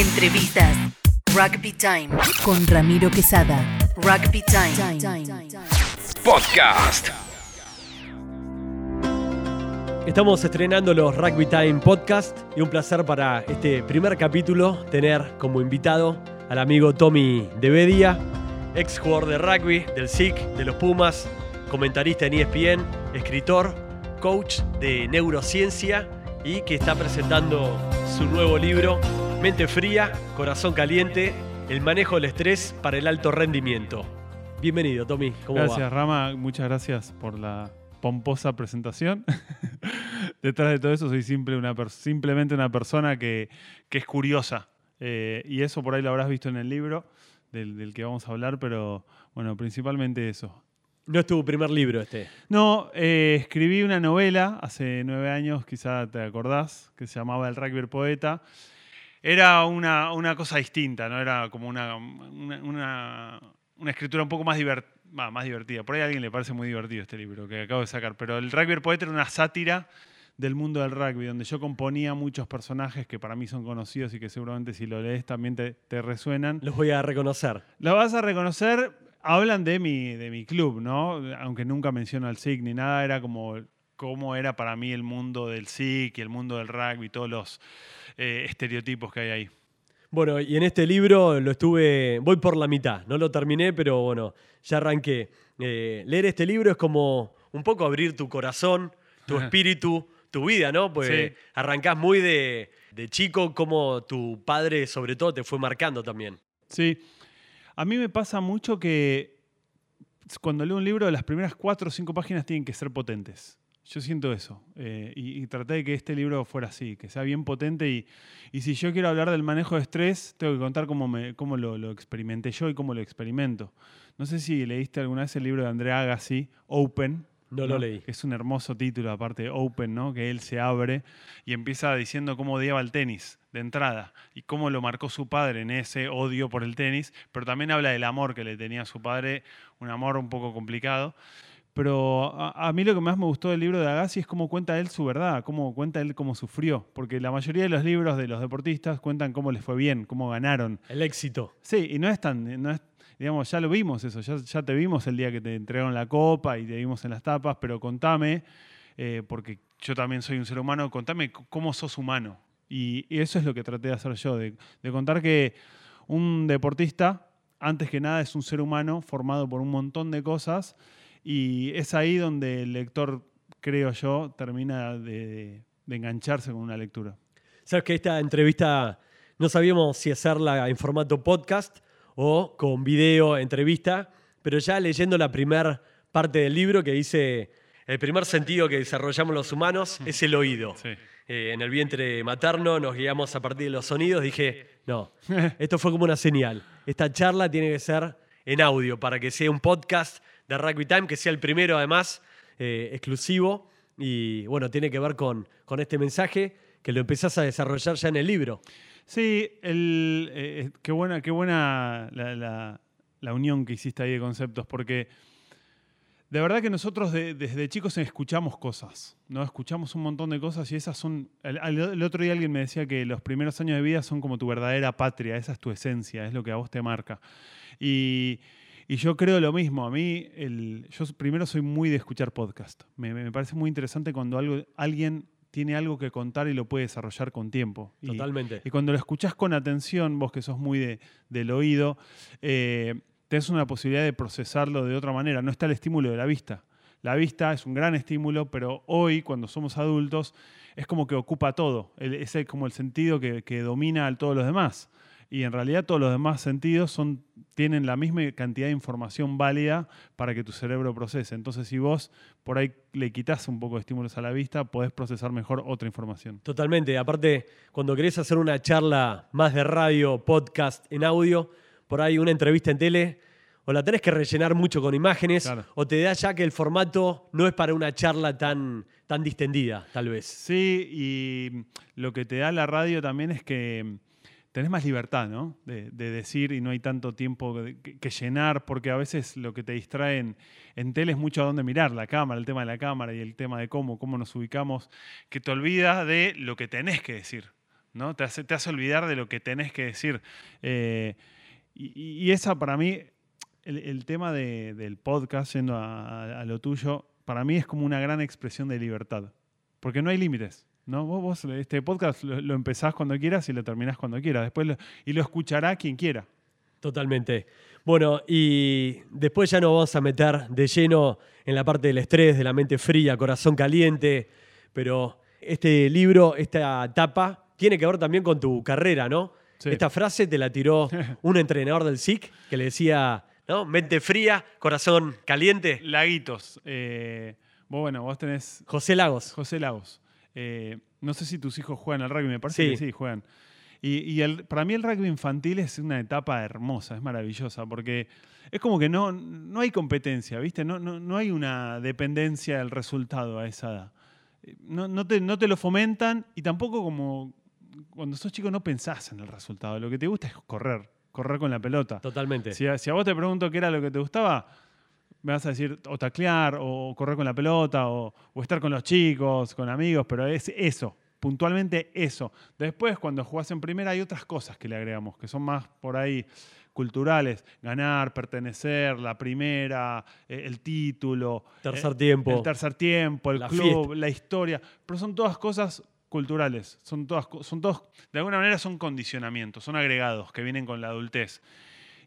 Entrevistas. Rugby Time. Con Ramiro Quesada. Rugby Time. Podcast. Estamos estrenando los Rugby Time Podcast y un placer para este primer capítulo tener como invitado al amigo Tommy Devedia, ex jugador de rugby, del SIC, de los Pumas, comentarista en ESPN, escritor, coach de neurociencia y que está presentando su nuevo libro, Mente Fría, Corazón Caliente, el manejo del estrés para el alto rendimiento. Bienvenido, Tommy. ¿Cómo gracias, va? Rama. Muchas gracias por la pomposa presentación. Detrás de todo eso soy simple una simplemente una persona que, que es curiosa. Eh, y eso por ahí lo habrás visto en el libro del, del, que vamos a hablar, pero bueno, principalmente eso. No es tu primer libro este. No, eh, escribí una novela hace nueve años, quizá te acordás, que se llamaba El Rugby Poeta. Era una, una, cosa distinta, ¿no? Era como una, una, una, una escritura un poco más divertida. más divertida. Por ahí a alguien le parece muy divertido este libro que acabo de sacar. Pero el Rugby Poeta era una sátira del mundo del rugby, donde yo componía muchos personajes que para mí son conocidos y que seguramente si lo lees también te, te resuenan. Los voy a reconocer. Los vas a reconocer. Hablan de mi, de mi club, ¿no? Aunque nunca menciono al SIG ni nada, era como cómo era para mí el mundo del SIC y el mundo del rugby, todos los eh, estereotipos que hay ahí. Bueno, y en este libro lo estuve, voy por la mitad, no lo terminé, pero bueno, ya arranqué. Eh, leer este libro es como un poco abrir tu corazón, tu espíritu, tu vida, ¿no? Pues sí. arrancás muy de, de chico, como tu padre sobre todo te fue marcando también. Sí, a mí me pasa mucho que cuando leo un libro, las primeras cuatro o cinco páginas tienen que ser potentes. Yo siento eso. Eh, y, y, traté de que este libro fuera así, que sea bien potente. Y, y, si yo quiero hablar del manejo de estrés, tengo que contar cómo, me, cómo lo, lo, experimenté yo y cómo lo experimento. No sé si leíste alguna vez el libro de Andrea Agassi, Open. No, no, lo leí. Es un hermoso título, aparte Open, ¿no? Que él se abre y empieza diciendo cómo odiaba el tenis de entrada y cómo lo marcó su padre en ese odio por el tenis, pero también habla del amor que le tenía a su padre, un amor un poco complicado. Pero a, a, mí lo que más me gustó del libro de Agassi es cómo cuenta él su verdad, cómo cuenta él cómo sufrió. Porque la mayoría de los libros de los deportistas cuentan cómo les fue bien, cómo ganaron. El éxito. Sí, y no es tan. No es, digamos, ya lo vimos eso, ya, ya, te vimos el día que te entregaron la copa y te vimos en las tapas, pero contame, eh, porque yo también soy un ser humano, contame cómo sos humano. Y, y eso es lo que traté de hacer yo, de, de contar que un deportista, antes que nada, es un ser humano formado por un montón de cosas y es ahí donde el lector, creo yo, termina de, de, engancharse con una lectura. Sabes que esta entrevista no sabíamos si hacerla en formato podcast o con video, entrevista, pero ya leyendo la primera parte del libro que dice, el primer sentido que desarrollamos los humanos es el oído. Sí. Eh, en el vientre materno nos guiamos a partir de los sonidos, dije, no, esto fue como una señal. Esta charla tiene que ser en audio para que sea un podcast de Rugby Time, que sea el primero además, eh, exclusivo. Y bueno, tiene que ver con, con este mensaje que lo empezás a desarrollar ya en el libro. Sí, el, eh, qué buena, qué buena la, la, unión que hiciste ahí de conceptos, porque de verdad que nosotros de, desde chicos escuchamos cosas, ¿no? Escuchamos un montón de cosas y esas son... El, el, otro día alguien me decía que los primeros años de vida son como tu verdadera patria, esa es tu esencia, es lo que a vos te marca. Y, y yo creo lo mismo. A mí, el, yo primero soy muy de escuchar podcast. Me, me parece muy interesante cuando algo, alguien tiene algo que contar y lo puede desarrollar con tiempo. Totalmente. Y, y cuando lo escuchás con atención, vos que sos muy de, del oído, eh, tenés una posibilidad de procesarlo de otra manera. No está el estímulo de la vista. La vista es un gran estímulo, pero hoy, cuando somos adultos, es como que ocupa todo. Es como el sentido que, que domina a todos los demás y en realidad todos los demás sentidos son, tienen la misma cantidad de información válida para que tu cerebro procese. Entonces, si vos por ahí le quitas un poco de estímulos a la vista, podés procesar mejor otra información. Totalmente. Aparte, cuando querés hacer una charla más de radio, podcast, en audio, por ahí una entrevista en tele, o la tenés que rellenar mucho con imágenes, claro. o te da ya que el formato no es para una charla tan, tan distendida, tal vez. Sí, y lo que te da la radio también es que tenés más libertad, ¿no? De, de, decir y no hay tanto tiempo que, llenar, porque a veces lo que te distrae en, tele es mucho a dónde mirar, la cámara, el tema de la cámara y el tema de cómo, cómo nos ubicamos, que te olvidas de lo que tenés que decir. ¿no? Te hace, te hace olvidar de lo que tenés que decir. Eh, y, esa para mí, el, tema de- del podcast, yendo a lo tuyo, para mí es como una gran expresión de libertad. Porque no hay límites. ¿No? Vos, vos este podcast lo, lo empezás cuando quieras y lo terminás cuando quieras. Después lo- y lo escuchará quien quiera. Totalmente. Bueno, y después ya nos vamos a meter de lleno en la parte del estrés, de la mente fría, corazón caliente, pero este libro, esta etapa, tiene que ver también con tu carrera, ¿no? Sí. Esta frase te la tiró un entrenador del SIC que le decía, ¿no? Mente fría, corazón caliente. Laguitos. eh, vos, bueno, vos tenés José Lagos. José Lagos. Eh, no sé si tus hijos juegan al rugby, me parece Sí. que sí, juegan. Y, y el- para mí el rugby infantil es una etapa hermosa, es maravillosa, porque es como que no, no hay competencia, ¿viste? No, no, no hay una dependencia del resultado a esa edad. Eh, No, no te, no te lo fomentan y tampoco como cuando sos chico no pensás en el resultado. Lo que te gusta es correr, correr con la pelota. Totalmente. Si a, si a vos te pregunto qué era lo que te gustaba, me vas a decir o taclear, o correr con la pelota, o, o estar con los chicos, con amigos, pero es eso, puntualmente eso. Después, cuando jugás en primera, hay otras cosas que le agregamos, que son más por ahí culturales, ganar, pertenecer, la primera, eh, el título, Tercer eh, tiempo. el tercer tiempo, el La club, fiesta. la historia, pero son todas cosas culturales, son todas, son todos, de alguna manera son condicionamientos, son agregados que vienen con la adultez.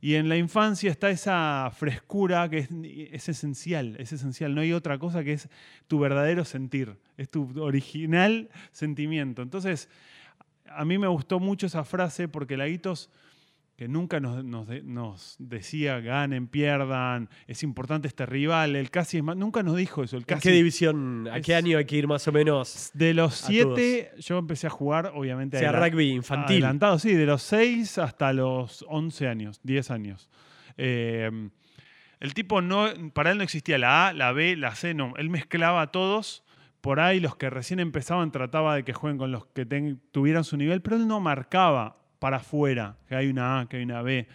Y en la infancia está esa frescura que es, es esencial, es esencial. No hay otra cosa que es tu verdadero sentir, es tu original sentimiento. Entonces, a mí me gustó mucho esa frase porque Laguitos, que nunca nos, nos de- nos decía ganen, pierdan, es importante este rival, el casi es más, nunca nos dijo eso. El ¿En casi, qué división, a qué año hay que ir más o menos? de los siete, yo empecé a jugar, obviamente. O sea, rugby infantil. Adelantado, sí, de los 6 hasta los 11 años, 10 años. Eh, el tipo no, para él no existía la A, la B, la C, no. Él mezclaba a todos. Por ahí los que recién empezaban trataba de que jueguen con los que ten- tuvieran su nivel, pero él no marcaba para afuera que hay una A, que hay una B.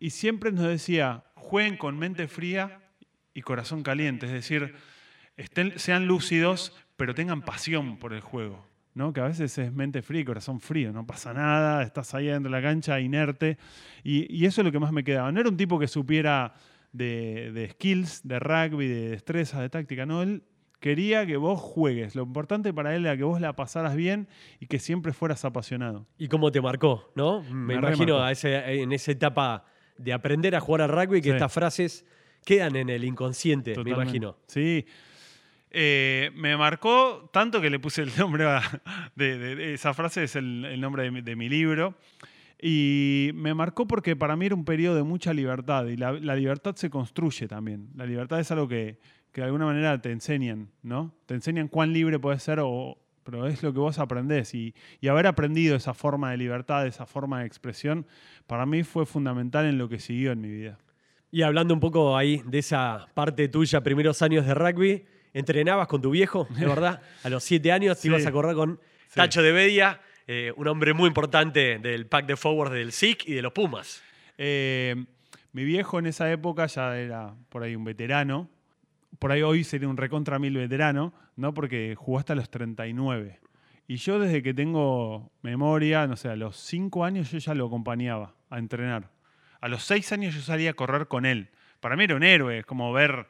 Y siempre nos decía, jueguen con mente fría y corazón caliente. Es decir, sean lúcidos, pero tengan pasión por el juego. ¿no? Que a veces es mente fría y corazón frío, no pasa nada, estás ahí dentro de la cancha inerte. Y, eso es lo que más me quedaba. No era un tipo que supiera de, de skills, de rugby, de destreza, de táctica, no, él quería que vos juegues. Lo importante para él era que vos la pasaras bien y que siempre fueras apasionado. ¿Y cómo te marcó, no? Me, Me imagino a ese- en esa etapa de aprender a jugar al rugby que Sí. estas frases quedan en el inconsciente, me imagino. Sí. Eh, me marcó tanto que le puse el nombre a- de, de- de- esa frase, es el, el nombre de mi, de mi libro. Y me marcó porque para mí era un periodo de mucha libertad y la, la libertad se construye también. La libertad es algo que, que de alguna manera te enseñan, ¿no? Te enseñan cuán libre puedes ser, o, pero es lo que vos aprendés. Y, y haber aprendido esa forma de libertad, esa forma de expresión, para mí fue fundamental en lo que siguió en mi vida. Y hablando un poco ahí de esa parte tuya, primeros años de rugby, ¿entrenabas con tu viejo, de verdad? A los siete años te Sí. ibas a correr con Sí. Tacho de Bedia, eh, un hombre muy importante del pack de forward del SIC y de los Pumas. Eh, mi viejo en esa época ya era por ahí un veterano. Por ahí hoy sería un recontra mil veterano, ¿no? Porque jugó hasta los 39. Y yo desde que tengo memoria, no sé, a los 5 años yo ya lo acompañaba a entrenar. A los 6 años yo salía a correr con él. Para mí era un héroe, es como ver,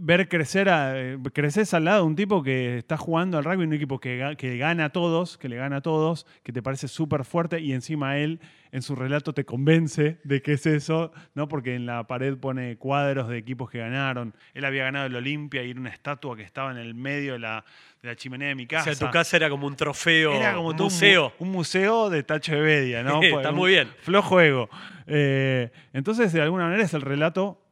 ver crecer, a, eh, creces al lado de un tipo que está jugando al rugby, un equipo que, que gana a todos, que le gana a todos, que te parece súper fuerte y encima él en su relato te convence de que es eso, ¿no? Porque en la pared pone cuadros de equipos que ganaron. Él había ganado el Olimpia y era una estatua que estaba en el medio de la, de la chimenea de mi O casa. sea, tu casa era como un trofeo, Era como un museo. Un, mu- un museo de Tacho de Bedia, ¿no? Está muy bien. Flojo ego. Eh, entonces, de alguna manera es el relato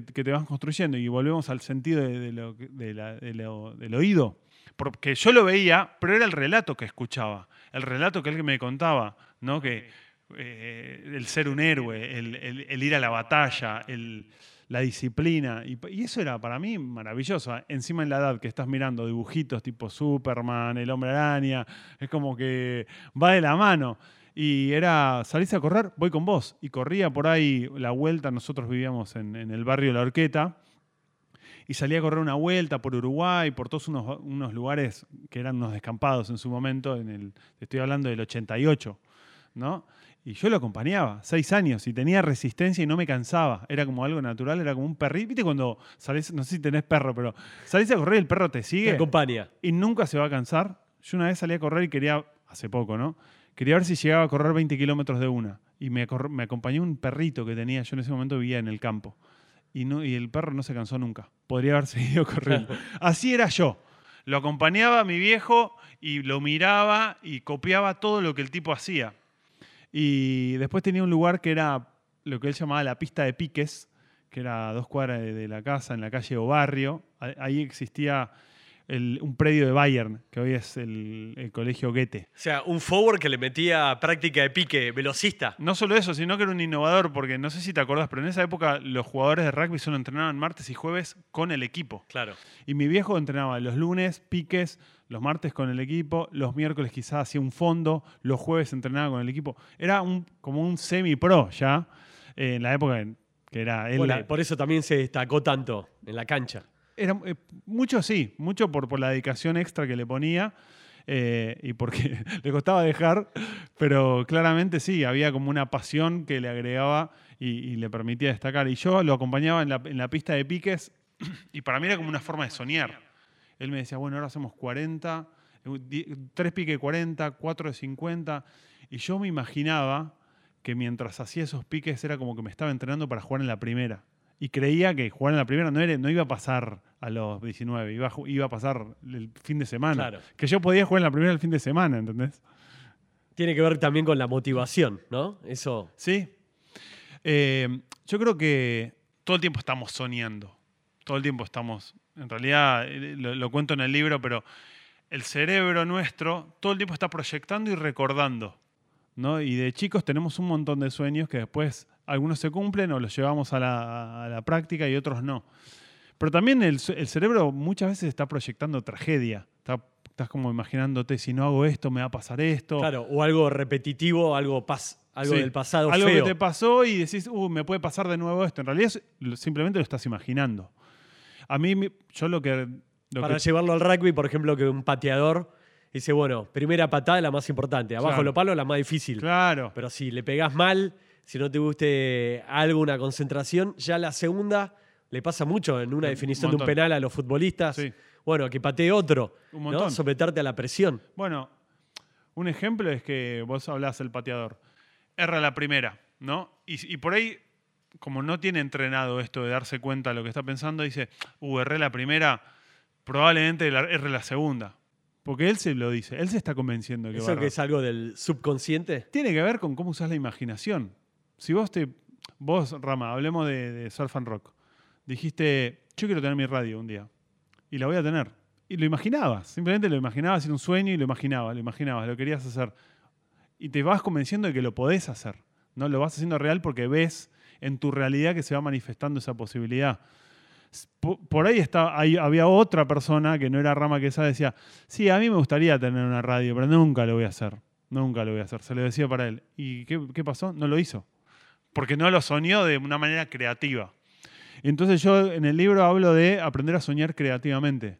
que, que te vas construyendo. Y volvemos al sentido de, de lo, que- de la- de lo- del oído. Porque yo lo veía, pero era el relato que escuchaba. El relato que él me contaba, ¿no? Que eh, el ser un héroe, el, el- el ir a la batalla, el- la disciplina. Y, y eso era para mí maravilloso. Encima en la edad que estás mirando dibujitos tipo Superman, el hombre araña, es como que va de la mano. Y era, salís a correr, voy con vos. Y corría por ahí la vuelta, nosotros vivíamos en, en el barrio La Horqueta. y salí a correr una vuelta por Uruguay, por todos unos, unos lugares que eran unos descampados en su momento, en el, estoy hablando del 88, ¿no? Y yo lo acompañaba, seis años, y tenía resistencia y no me cansaba. Era como algo natural, era como un perrito. ¿Viste cuando salís, no sé si tenés perro, pero salís a correr y el perro te Te sigue acompaña. y nunca se va a cansar? Yo una vez salí a correr y quería, hace poco, ¿no? Quería ver si llegaba a correr 20 kilómetros de una. Y me, acompañó un perrito que tenía, yo en ese momento vivía en el campo. Y, no, y el perro no se cansó nunca. Podría haber seguido corriendo. Así era yo. Lo acompañaba a mi viejo y lo miraba y copiaba todo lo que el tipo hacía. Y después tenía un lugar que era lo que él llamaba la pista de piques, que era a dos cuadras de, la casa, en la calle o barrio. Ahí existía el- un predio de Bayern, que hoy es el, el colegio Goethe. O sea, un forward que le metía práctica de pique, velocista. No solo eso, sino que era un innovador, porque no sé si te acordás, pero en esa época los jugadores de rugby solo entrenaban martes y jueves con el equipo. Claro. Y mi viejo entrenaba los lunes, piques, los martes con el equipo, los miércoles quizás hacía un fondo, los jueves entrenaba con el equipo. Era un, como un semi-pro ya, eh, en la época en que era él. Bueno, por eso también se destacó tanto en la cancha. Era, eh, mucho sí, mucho por, por la dedicación extra que le ponía eh, y porque le costaba dejar, pero claramente sí, había como una pasión que le agregaba y, le permitía destacar. Y yo lo acompañaba en la, en la pista de piques y para mí era como una forma de soñar. Él me decía, bueno, ahora hacemos 40, 3 piques de 40, 4 de 50, y yo me imaginaba que mientras hacía esos piques era como que me estaba entrenando para jugar en la primera. Y creía que jugar en la primera no, era, no iba a pasar a los 19, iba a, iba a pasar el fin de semana. Claro. Que yo podía jugar en la primera el fin de semana, ¿entendés? Tiene que ver también con la motivación, ¿no? Eso. Sí. Eh, yo creo que todo el tiempo estamos soñando. Todo el tiempo estamos. En realidad, eh, lo, lo cuento en el libro, pero el cerebro nuestro todo el tiempo está proyectando y recordando. ¿no? Y de chicos tenemos un montón de sueños que después algunos se cumplen o los llevamos a la, a la práctica y otros no. Pero también el, ce- el cerebro muchas veces está proyectando tragedia. Está- estás como imaginándote, si no hago esto, me va a pasar esto. Claro, o algo repetitivo, algo, pas, algo Sí. del pasado Algo feo. que te pasó y decís, uh, me puede pasar de nuevo esto. En realidad lo- simplemente lo estás imaginando. A mí, yo lo que... lo Para que- llevarlo al rugby, por ejemplo, que un pateador dice, bueno, primera patada es la más importante, abajo Claro. los palos la más difícil. Claro. Pero si le pegás mal, si no te guste algo, una concentración, ya la segunda le pasa mucho en una Un definición de un penal a los futbolistas. Sí. Bueno, que patee otro, Un ¿no? Someterte a la presión. Bueno, un ejemplo es que vos hablás del pateador. Erra la primera, ¿no? Y, y por ahí, como no tiene entrenado esto de darse cuenta de lo que está pensando, dice, uh, erré la primera, probablemente erre la segunda. Porque él se lo dice, él se está convenciendo que va a Eso que es algo del subconsciente. Tiene que ver con cómo usás la imaginación. Si vos te. Vos, Rama, hablemos de, surf and rock. Dijiste, yo quiero tener mi radio un día. Y la voy a tener. Y lo imaginabas. Simplemente lo imaginabas, era un sueño y lo imaginabas, lo imaginabas, lo querías hacer. Y te vas convenciendo de que lo podés hacer. ¿no? Lo vas haciendo real porque ves en tu realidad que se va manifestando esa posibilidad. Por ahí está, había otra persona que no era Rama que decía, sí, a mí me gustaría tener una radio, pero nunca lo voy a hacer. Nunca lo voy a hacer. Se lo decía para él. ¿Y qué, qué pasó? No lo hizo. Porque no lo soñó de una manera creativa. Entonces yo en el libro hablo de aprender a soñar creativamente.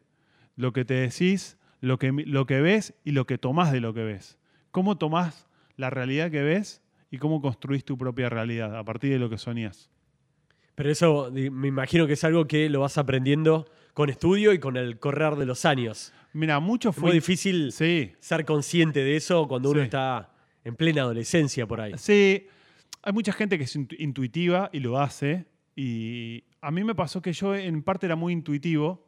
Lo que te decís, lo que, lo que ves y lo que tomás de lo que ves. ¿Cómo tomás la realidad que ves y cómo construís tu propia realidad a partir de lo que soñás? Pero eso me imagino que es algo que lo vas aprendiendo con estudio y con el correr de los años. Mira, mucho Es fue... muy difícil Sí, ser consciente de eso cuando uno está en plena adolescencia por ahí. Sí, hay mucha gente que es intu- intuitiva y lo hace. Y a mí me pasó que yo en parte era muy intuitivo.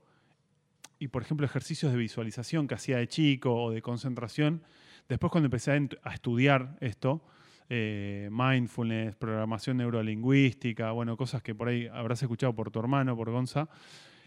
Y por ejemplo, ejercicios de visualización que hacía de chico o de concentración. Después cuando empecé a, a estudiar esto, eh, mindfulness, programación neurolingüística, bueno, cosas que por ahí habrás escuchado por tu hermano, por Gonza,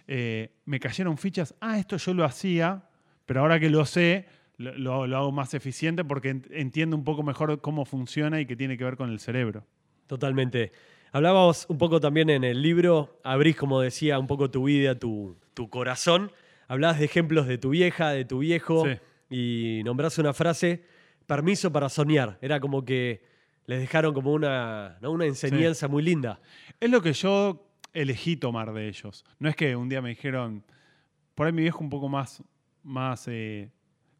eh, me cayeron fichas, ah, esto yo lo hacía, pero ahora que lo sé, lo, lo- hago más eficiente porque ent- entiendo un poco mejor cómo funciona y que tiene que ver con el cerebro. Totalmente. Hablábamos un poco también en el libro, abrís, como decía, un poco tu vida, tu, tu corazón. Hablabas de ejemplos de tu vieja, de tu viejo, Sí. y nombrás una frase, permiso para soñar. Era como que les dejaron como una, ¿no? una enseñanza muy linda. Es lo que yo elegí tomar de ellos. No es que un día me dijeron, por ahí mi viejo un poco más, más eh,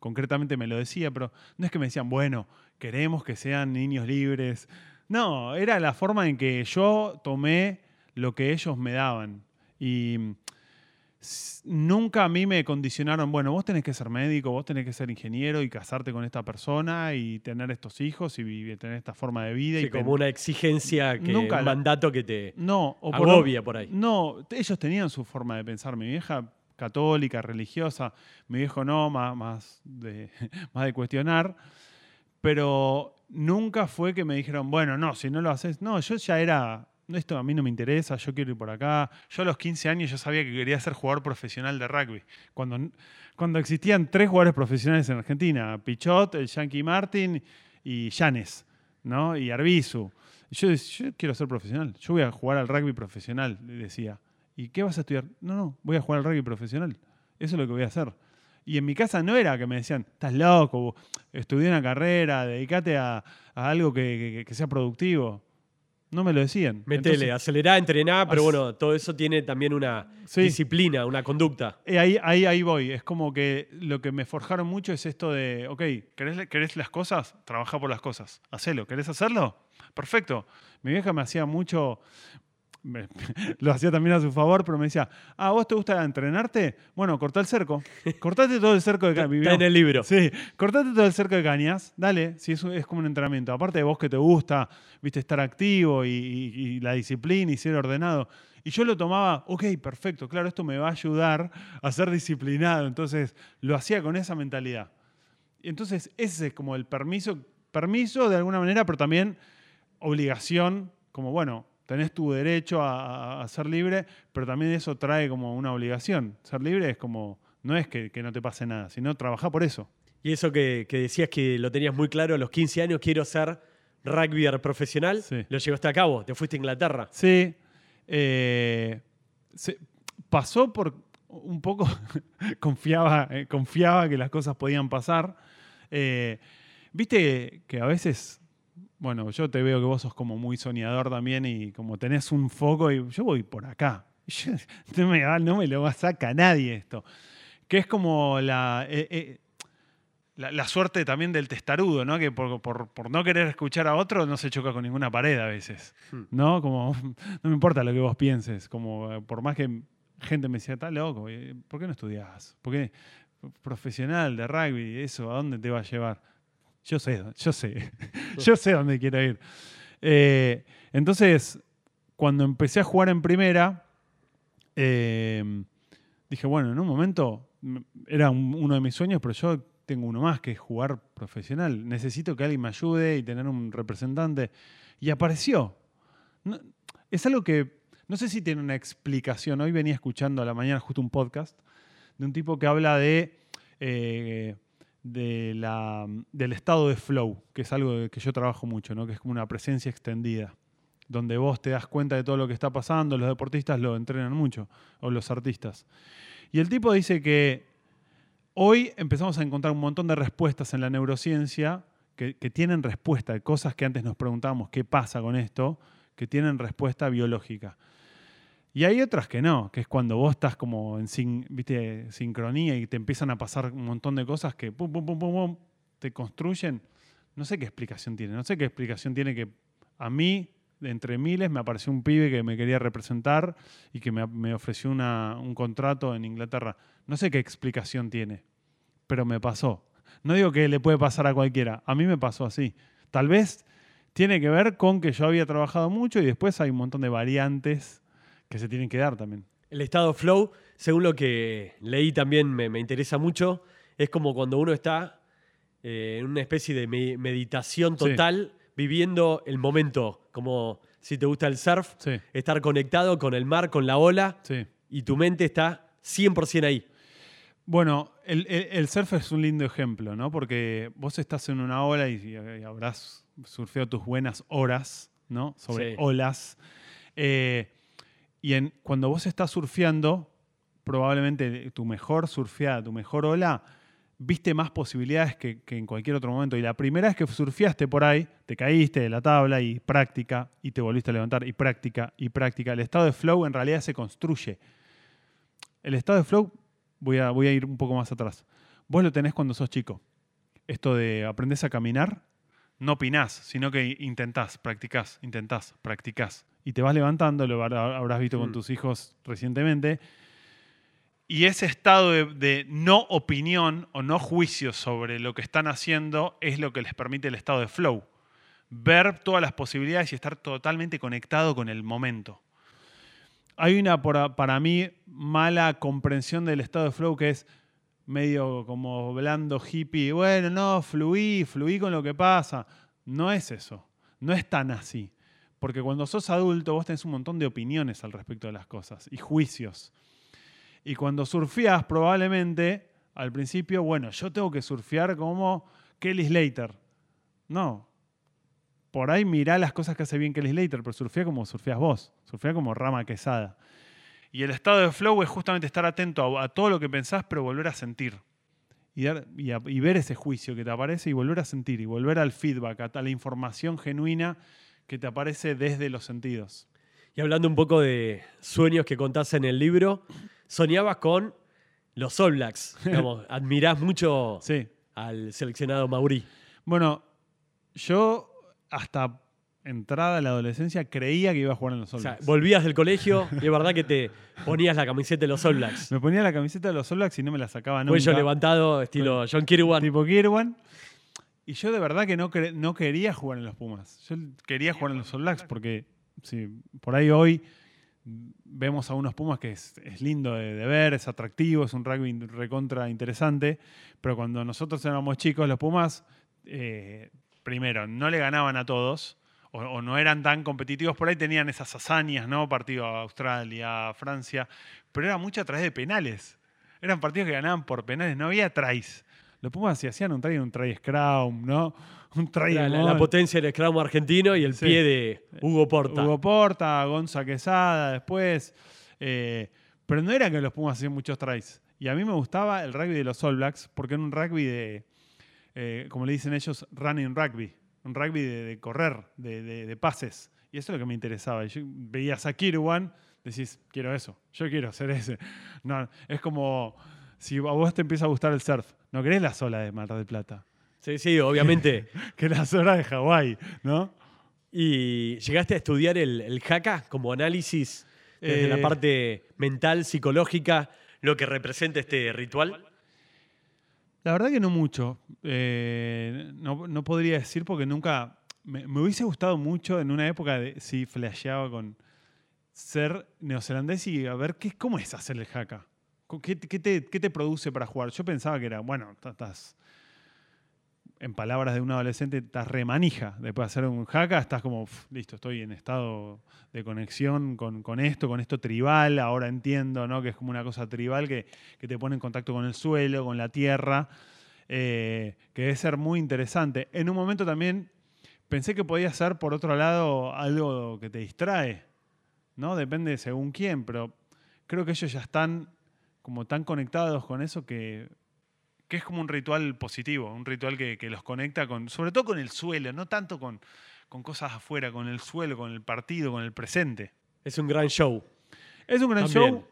concretamente me lo decía, pero no es que me decían, bueno, queremos que sean niños libres. No, era la forma en que yo tomé lo que ellos me daban. Y mm, nunca a mí me condicionaron, bueno, vos tenés que ser médico, vos tenés que ser ingeniero y casarte con esta persona y tener estos hijos y vivir- tener esta forma de vida. Sí, y como una exigencia, que, Nunca un mandato que te no, o por agobia por ahí. No, ellos tenían su forma de pensar. Mi vieja católica, religiosa, mi viejo no, más, más, de, más de cuestionar. Pero nunca fue que me dijeron, bueno, no, si no lo haces. No, yo ya era, esto a mí no me interesa, yo quiero ir por acá. Yo a los 15 años yo sabía que quería ser jugador profesional de rugby. Cuando, cuando existían tres jugadores profesionales en Argentina, Pichot, el Yankee Martin y Llanes, ¿no? Y Arbizu. Yo, yo quiero ser profesional, yo voy a jugar al rugby profesional, decía. ¿Y qué vas a estudiar? No, no, voy a jugar al rugby profesional. Eso es lo que voy a hacer. Y en mi casa no era que me decían, estás loco, estudié una carrera, dedícate a, a algo que, que- que sea productivo. No me lo decían. Metele, Entonces, acelerá, entrená, pero bueno, todo eso tiene también una Sí. disciplina, una conducta. eh, ahí, ahí, ahí voy. Es como que lo que me forjaron mucho es esto de, ok, ¿querés, querés las cosas? Trabaja por las cosas. Hacelo. ¿Querés hacerlo? Perfecto. Mi vieja me hacía mucho, me- lo hacía también a su favor, pero me decía, ah, ¿vos te gusta entrenarte? Bueno, cortá el cerco. Cortate todo el cerco de Está cañas. en el libro. Sí, cortate todo el cerco de cañas, dale, si es, es como un entrenamiento. Aparte de vos que te gusta, viste, estar activo y, y- y la disciplina y ser ordenado. Y yo lo tomaba, ok, perfecto, claro, esto me va a ayudar a ser disciplinado. Entonces lo hacía con esa mentalidad. Y Entonces ese es como el permiso, permiso de alguna manera, pero también obligación, como bueno, tenés tu derecho a, ser libre, pero también eso trae como una obligación. Ser libre es como, no es que, que no te pase nada, sino trabajar por eso. Y eso que, que decías que lo tenías muy claro, a los 15 años quiero ser rugbyer profesional, Sí. lo llevaste a cabo, te fuiste a Inglaterra. Sí, eh, se- pasó por un poco, confiaba, eh, confiaba que las cosas podían pasar. Eh, Viste que a veces, bueno, yo te veo que vos sos como muy soñador también y como tenés un foco y yo voy por acá. Yo- no, me, no me lo saca nadie esto. Que es como la... eh, eh, la, la suerte también del testarudo, ¿no? Que por, por- por no querer escuchar a otro no se choca con ninguna pared a veces. Hmm. ¿No? Como, no me importa lo que vos pienses. Como, eh, por más que gente me decía, está loco, ¿por qué no estudiás? ¿Por qué profesional de rugby, eso, a dónde te va a llevar? Yo sé, yo sé. yo sé dónde quiero ir. Eh, entonces, cuando empecé a jugar en primera, eh, dije, bueno, en un momento era un- uno de mis sueños, pero yo tengo uno más, que es jugar profesional. Necesito que alguien me ayude y tener un representante. Y apareció. No- es algo que no sé si tiene una explicación. Hoy venía escuchando a la mañana justo un podcast de un tipo que habla de, eh, de la- del estado de flow, que es algo que yo trabajo mucho, ¿no? que es como una presencia extendida, donde vos te das cuenta de todo lo que está pasando, los deportistas lo entrenan mucho, o los artistas. Y el tipo dice que hoy empezamos a encontrar un montón de respuestas en la neurociencia que, que tienen respuesta cosas que antes nos preguntábamos qué pasa con esto, que tienen respuesta biológica. Y hay otras que no, que es cuando vos estás como en sin- ¿viste? sincronía y te empiezan a pasar un montón de cosas que pum, pum, pum, pum, pum, te construyen. No sé qué explicación tiene, no sé qué explicación tiene que a mí, entre miles, me apareció un pibe que me quería representar y que me, me ofreció una- un contrato en Inglaterra. No sé qué explicación tiene, pero me pasó. No digo que le puede pasar a cualquiera, a mí me pasó así. Tal vez tiene que ver con que yo había trabajado mucho y después hay un montón de variantes que se tienen que dar también. El estado flow, según lo que leí también me, me interesa mucho, es como cuando uno está eh, en una especie de me- meditación Sí. total, viviendo el momento, como si te gusta el surf, Sí, estar conectado con el mar, con la ola, sí. y tu mente está 100% ahí. Bueno, el, el- el surf es un lindo ejemplo, ¿no? Porque vos estás en una ola y, y habrás surfeado tus buenas horas, ¿no? Sobre olas. Eh, y cuando vos estás surfeando, probablemente tu mejor surfeada, tu mejor ola, viste más posibilidades que, en cualquier otro momento. Y la primera vez que surfeaste por ahí, te caíste de la tabla y práctica, y te volviste a levantar, y práctica, y práctica. El estado de flow en realidad se construye. El estado de flow, voy a, voy a ir un poco más atrás. Vos lo tenés cuando sos chico. Esto de aprendes a caminar, no opinás, sino que intentás, practicás, intentás, practicás. Y te vas levantando, lo habrá- habrás visto con Mm. tus hijos recientemente. Y ese estado de, de no opinión o no juicio sobre lo que están haciendo es lo que les permite el estado de flow. Ver todas las posibilidades y estar totalmente conectado con el momento. Hay una, para mí, mala comprensión del estado de flow que es medio como blando hippie. Bueno, no, fluí, fluí con lo que pasa. No es eso. No es tan así. Porque cuando sos adulto, vos tenés un montón de opiniones al respecto de las cosas y juicios. Y cuando surfeás, probablemente, al principio, bueno, yo tengo que surfear como Kelly Slater. No. Por ahí mirá las cosas que hace bien Kelly Slater, pero surfea como surfeas vos. Surfea como Rama Quesada. Y el estado de flow es justamente estar atento a, todo lo que pensás, pero volver a sentir. Y ver ese juicio que te aparece y volver a sentir. Y volver al feedback, a, a la información genuina que te aparece desde los sentidos. Y hablando un poco de sueños que contás en el libro, soñabas con los All Blacks. Digamos, admirás mucho Sí. al seleccionado Mauri. Bueno, yo hasta entrada a la adolescencia creía que iba a jugar en los O All sea, Blacks. volvías del colegio y es verdad que te ponías la camiseta de los All Blacks. Me ponía la camiseta de los All Blacks y no me la sacaba nunca. Cuello levantado, estilo John Kirwan. Tipo Kirwan. Y yo de verdad que no, quería jugar en los Pumas. Yo quería jugar en los All Blacks porque por ahí hoy vemos a unos Pumas que es, lindo de, ver, es atractivo, es un rugby recontra interesante. Pero cuando nosotros éramos chicos, los Pumas, eh, primero, no le ganaban a todos. O, no eran tan competitivos, por ahí tenían esas hazañas, ¿no? Partido a Australia, Francia, pero era mucho a través de penales. Eran partidos que ganaban por penales, no había tries. Los Pumas si hacían un try, un try scrum, ¿no? Un try La, potencia del scrum argentino y el Sí. pie de Hugo Porta. Hugo Porta, Gonza Quesada después. eh, pero no era que los Pumas hacían muchos tries. Y a mí me gustaba el rugby de los All Blacks porque era un rugby de, eh, como le dicen ellos, running rugby. Un rugby de, de correr, de, de- de pases. Y eso es lo que me interesaba. Yo veías a Kirwan, decís, quiero eso, yo quiero hacer ese. No, es como si a vos te empieza a gustar el surf, no querés la sola de Mar del Plata, Sí, sí, obviamente. que la sola de Hawái, ¿no? ¿Y llegaste a estudiar el, el haka como análisis desde Eh, la parte mental, psicológica, lo que representa este ritual? La verdad que no mucho. Eh, no, no podría decir porque nunca. Me, me hubiese gustado mucho en una época de. Sí, flasheaba con ser neozelandés y a ver qué, cómo es hacer el haka. ¿Qué, te, produce para jugar? Yo pensaba que era, bueno, estás. En palabras de un adolescente, estás remanija. Después de hacer un haka, estás como, "Uf, listo, estoy en estado de conexión con, esto, con esto tribal. Ahora entiendo, ¿no? Que es como una cosa tribal que, que te pone en contacto con el suelo, con la tierra, eh, que debe ser muy interesante. En un momento también pensé que podía ser, por otro lado, algo que te distrae, ¿no? Depende según quién, pero creo que ellos ya están como tan conectados con eso que, que es como un ritual positivo, un ritual que, que los conecta con, sobre todo con el suelo, no tanto con, con cosas afuera, con el suelo, con el partido, con el presente. Es un gran show. ¿Es un gran También. show?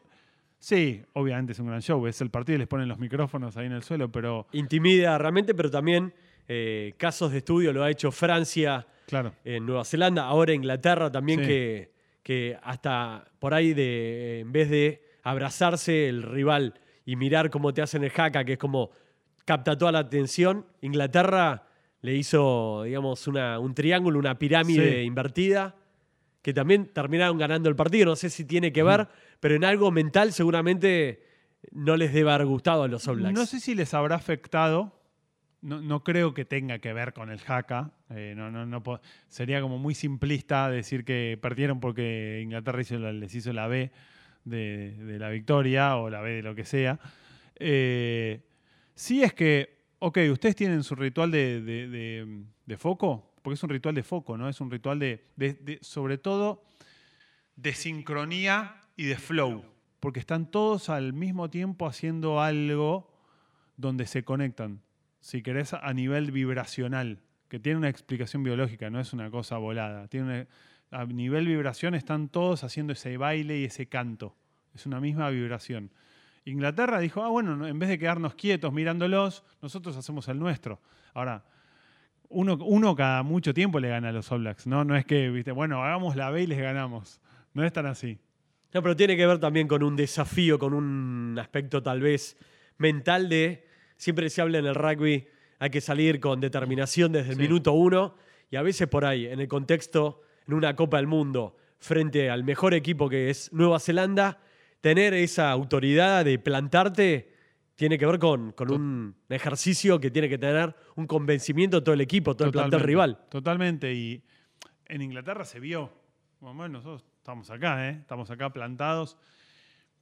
Sí, obviamente es un gran show. Es el partido y les ponen los micrófonos ahí en el suelo, pero Intimida realmente, pero también eh, casos de estudio lo ha hecho Francia, claro. en Nueva Zelanda, ahora Inglaterra también, Sí. que, que hasta por ahí de, en vez de abrazarse el rival y mirar cómo te hacen el haka, que es como capta toda la atención, Inglaterra le hizo, digamos, una- un triángulo, una pirámide Sí. invertida, que también terminaron ganando el partido. No sé si tiene que ver, pero en algo mental seguramente no les debe haber gustado a los All Blacks. No sé si les habrá afectado. No, no creo que tenga que ver con el haka. Eh, no, no, no sería como muy simplista decir que perdieron porque Inglaterra hizo la- les hizo la B de, la victoria o la B de lo que sea. Eh, sí es que, ok, ustedes tienen su ritual de, de- foco, porque es un ritual de foco, ¿no? Es un ritual de, sobre todo, de sincronía y de flow, porque están todos al mismo tiempo haciendo algo donde se conectan, si querés, a nivel vibracional, que tiene una explicación biológica, no es una cosa volada. Tiene a nivel vibración están todos haciendo ese baile y ese canto. Es una misma vibración. Inglaterra dijo, ah, bueno, no, en vez de quedarnos quietos mirándolos, nosotros hacemos el nuestro. Ahora, uno, uno cada mucho tiempo le gana a los All Blacks, ¿no? No es que, viste, bueno, hagamos la B y les ganamos. No es tan así. No, pero tiene que ver también con un desafío, con un aspecto tal vez mental de. Siempre se habla en el rugby, hay que salir con determinación desde el Sí. minuto uno. Y a veces por ahí, en el contexto, en una Copa del Mundo, frente al mejor equipo que es Nueva Zelanda, tener esa autoridad de plantarte tiene que ver con, con un ejercicio que tiene que tener un convencimiento de todo el equipo, todo el plantel rival. Totalmente. Y en Inglaterra se vio. Bueno, nosotros estamos acá, ¿eh? Estamos acá plantados.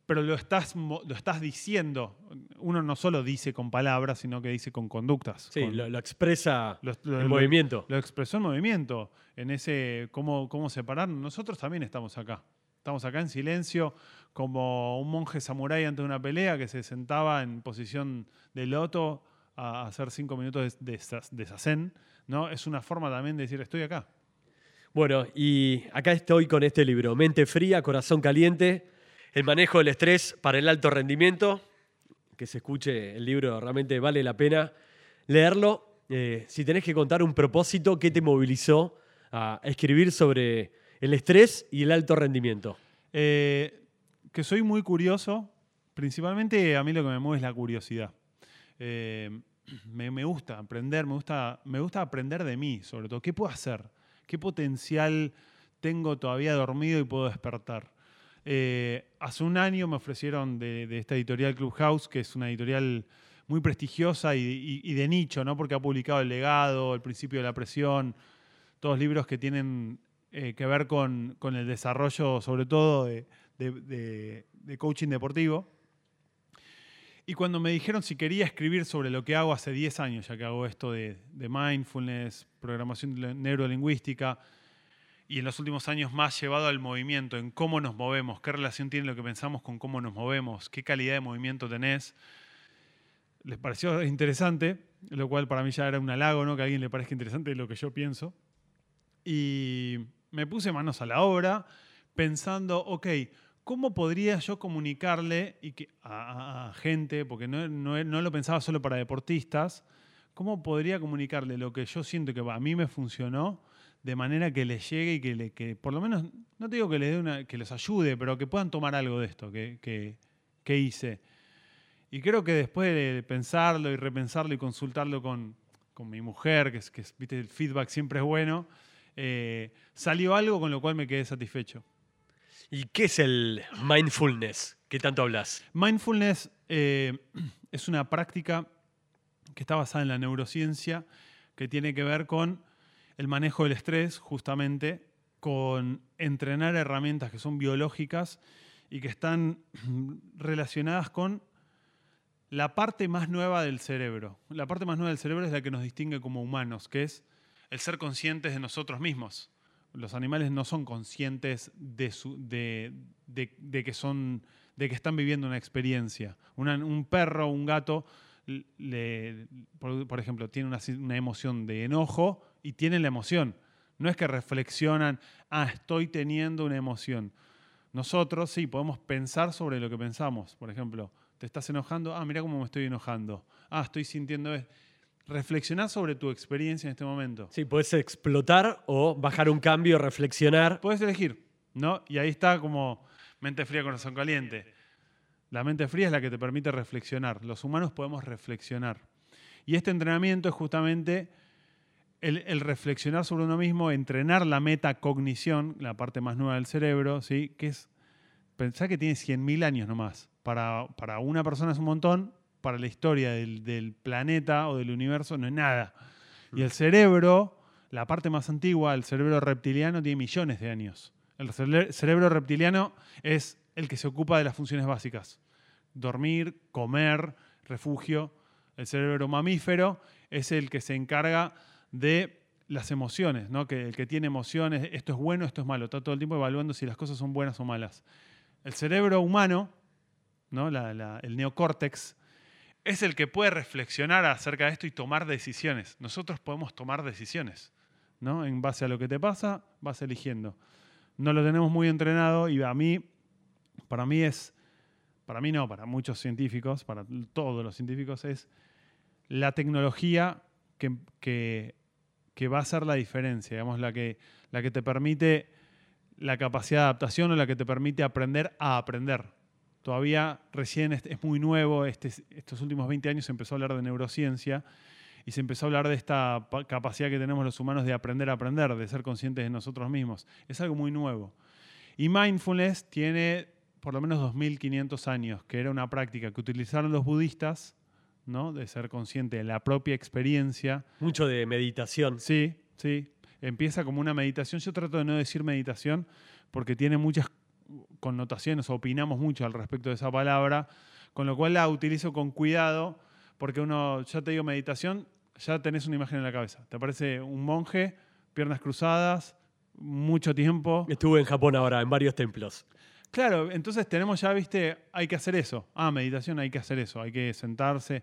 Pero lo estás, lo estás diciendo. Uno no solo dice con palabras, sino que dice con conductas. Sí, con- lo, lo expresa lo- lo- movimiento. Lo expresó en movimiento, en ese cómo, cómo separarnos. Nosotros también estamos acá. Estamos acá en silencio, como un monje samurái ante una pelea que se sentaba en posición de loto a hacer cinco minutos de, de, de sazen, ¿no? Es una forma también de decir, estoy acá. Bueno, y acá estoy con este libro, Mente Fría, Corazón Caliente, el manejo del estrés para el alto rendimiento. Que se escuche el libro, realmente vale la pena leerlo. Eh, si tenés que contar un propósito, ¿qué te movilizó a escribir sobre el estrés y el alto rendimiento? Eh, que soy muy curioso, principalmente a mí lo que me mueve es la curiosidad. Eh, me, me gusta aprender, me gusta, me gusta aprender de mí, sobre todo. ¿Qué puedo hacer? ¿Qué potencial tengo todavía dormido y puedo despertar? Eh, hace un año me ofrecieron de, esta editorial Clubhouse, que es una editorial muy prestigiosa y, de nicho, ¿no? porque ha publicado El legado, El principio de la presión, todos libros que tienen eh, que ver con, el desarrollo, sobre todo de, coaching deportivo. Y cuando me dijeron si quería escribir sobre lo que hago hace 10 años, ya que hago esto de, mindfulness, programación neurolingüística, y en los últimos años más llevado al movimiento, en cómo nos movemos, qué relación tiene lo que pensamos con cómo nos movemos, qué calidad de movimiento tenés, les pareció interesante, lo cual para mí ya era un halago, ¿no? Que a alguien le parezca interesante lo que yo pienso. Y me puse manos a la obra pensando, ok, ¿cómo podría yo comunicarle y que, a, a- gente, porque no, no- no lo pensaba solo para deportistas, cómo podría comunicarle lo que yo siento que a mí me funcionó de manera que les llegue y que, le- que por lo menos, no te digo que, les dé una, que les ayude, pero que puedan tomar algo de esto que, que- que hice. Y creo que después de pensarlo y repensarlo y consultarlo con, con mi mujer, que, es, que viste, el feedback siempre es bueno, eh, salió algo con lo cual me quedé satisfecho. ¿Y qué es el mindfulness? ¿Qué tanto hablas? Mindfulness eh, es una práctica que está basada en la neurociencia, que tiene que ver con el manejo del estrés, justamente, con entrenar herramientas que son biológicas y que están relacionadas con la parte más nueva del cerebro. La parte más nueva del cerebro es la que nos distingue como humanos, que es el ser conscientes de nosotros mismos. Los animales no son conscientes de, su- de- de- que, son, que están viviendo una experiencia. Un perro, un gato, le- por, ejemplo, tiene una emoción de enojo y tienen la emoción. No es que reflexionan, ah, estoy teniendo una emoción. Nosotros sí podemos pensar sobre lo que pensamos. Por ejemplo, te estás enojando, ah, mira cómo me estoy enojando. Ah, estoy sintiendo esto. Reflexionar sobre tu experiencia en este momento. Sí, puedes explotar o bajar un cambio, reflexionar. Puedes elegir, ¿no? Y ahí está como mente fría, corazón caliente. La mente fría es la que te permite reflexionar. Los humanos podemos reflexionar. Y este entrenamiento es justamente el, reflexionar sobre uno mismo, entrenar la metacognición, la parte más nueva del cerebro, ¿sí? que es pensar que tiene 100.000 años nomás. Para, para una persona es un montón, para la historia del, del planeta o del universo no es nada. Y el cerebro, la parte más antigua, el cerebro reptiliano, tiene millones de años. El cere- cerebro reptiliano es el que se ocupa de las funciones básicas. Dormir, comer, refugio. El cerebro mamífero es el que se encarga de las emociones, ¿no? que el que tiene emociones, esto es bueno, esto es malo, está todo el tiempo evaluando si las cosas son buenas o malas. El cerebro humano, ¿no? El neocórtex, es el que puede reflexionar acerca de esto y tomar decisiones. Nosotros podemos tomar decisiones, ¿no? En base a lo que te pasa, vas eligiendo. No lo tenemos muy entrenado y a mí, para mí es, para mí no, para muchos científicos, para todos los científicos, es la tecnología que- que va a hacer la diferencia, digamos, la que, la que te permite la capacidad de adaptación o la que te permite aprender a aprender. Todavía recién es, muy nuevo, este- estos últimos 20 años se empezó a hablar de neurociencia y se empezó a hablar de esta pa- capacidad que tenemos los humanos de aprender a aprender, de ser conscientes de nosotros mismos. Es algo muy nuevo. Y mindfulness tiene por lo menos 2500 años, que era una práctica que utilizaron los budistas, ¿no? de ser consciente de la propia experiencia. Mucho de meditación. Sí, sí. Empieza como una meditación. Yo trato de no decir meditación porque tiene muchas connotaciones, opinamos mucho al respecto de esa palabra, con lo cual la utilizo con cuidado, porque uno, ya te digo meditación, ya tenés una imagen en la cabeza. Te aparece un monje, piernas cruzadas, mucho tiempo. Estuve en Japón ahora, en varios templos. Claro, entonces tenemos ya, viste, hay que hacer eso. Ah, meditación, hay que hacer eso, hay que sentarse.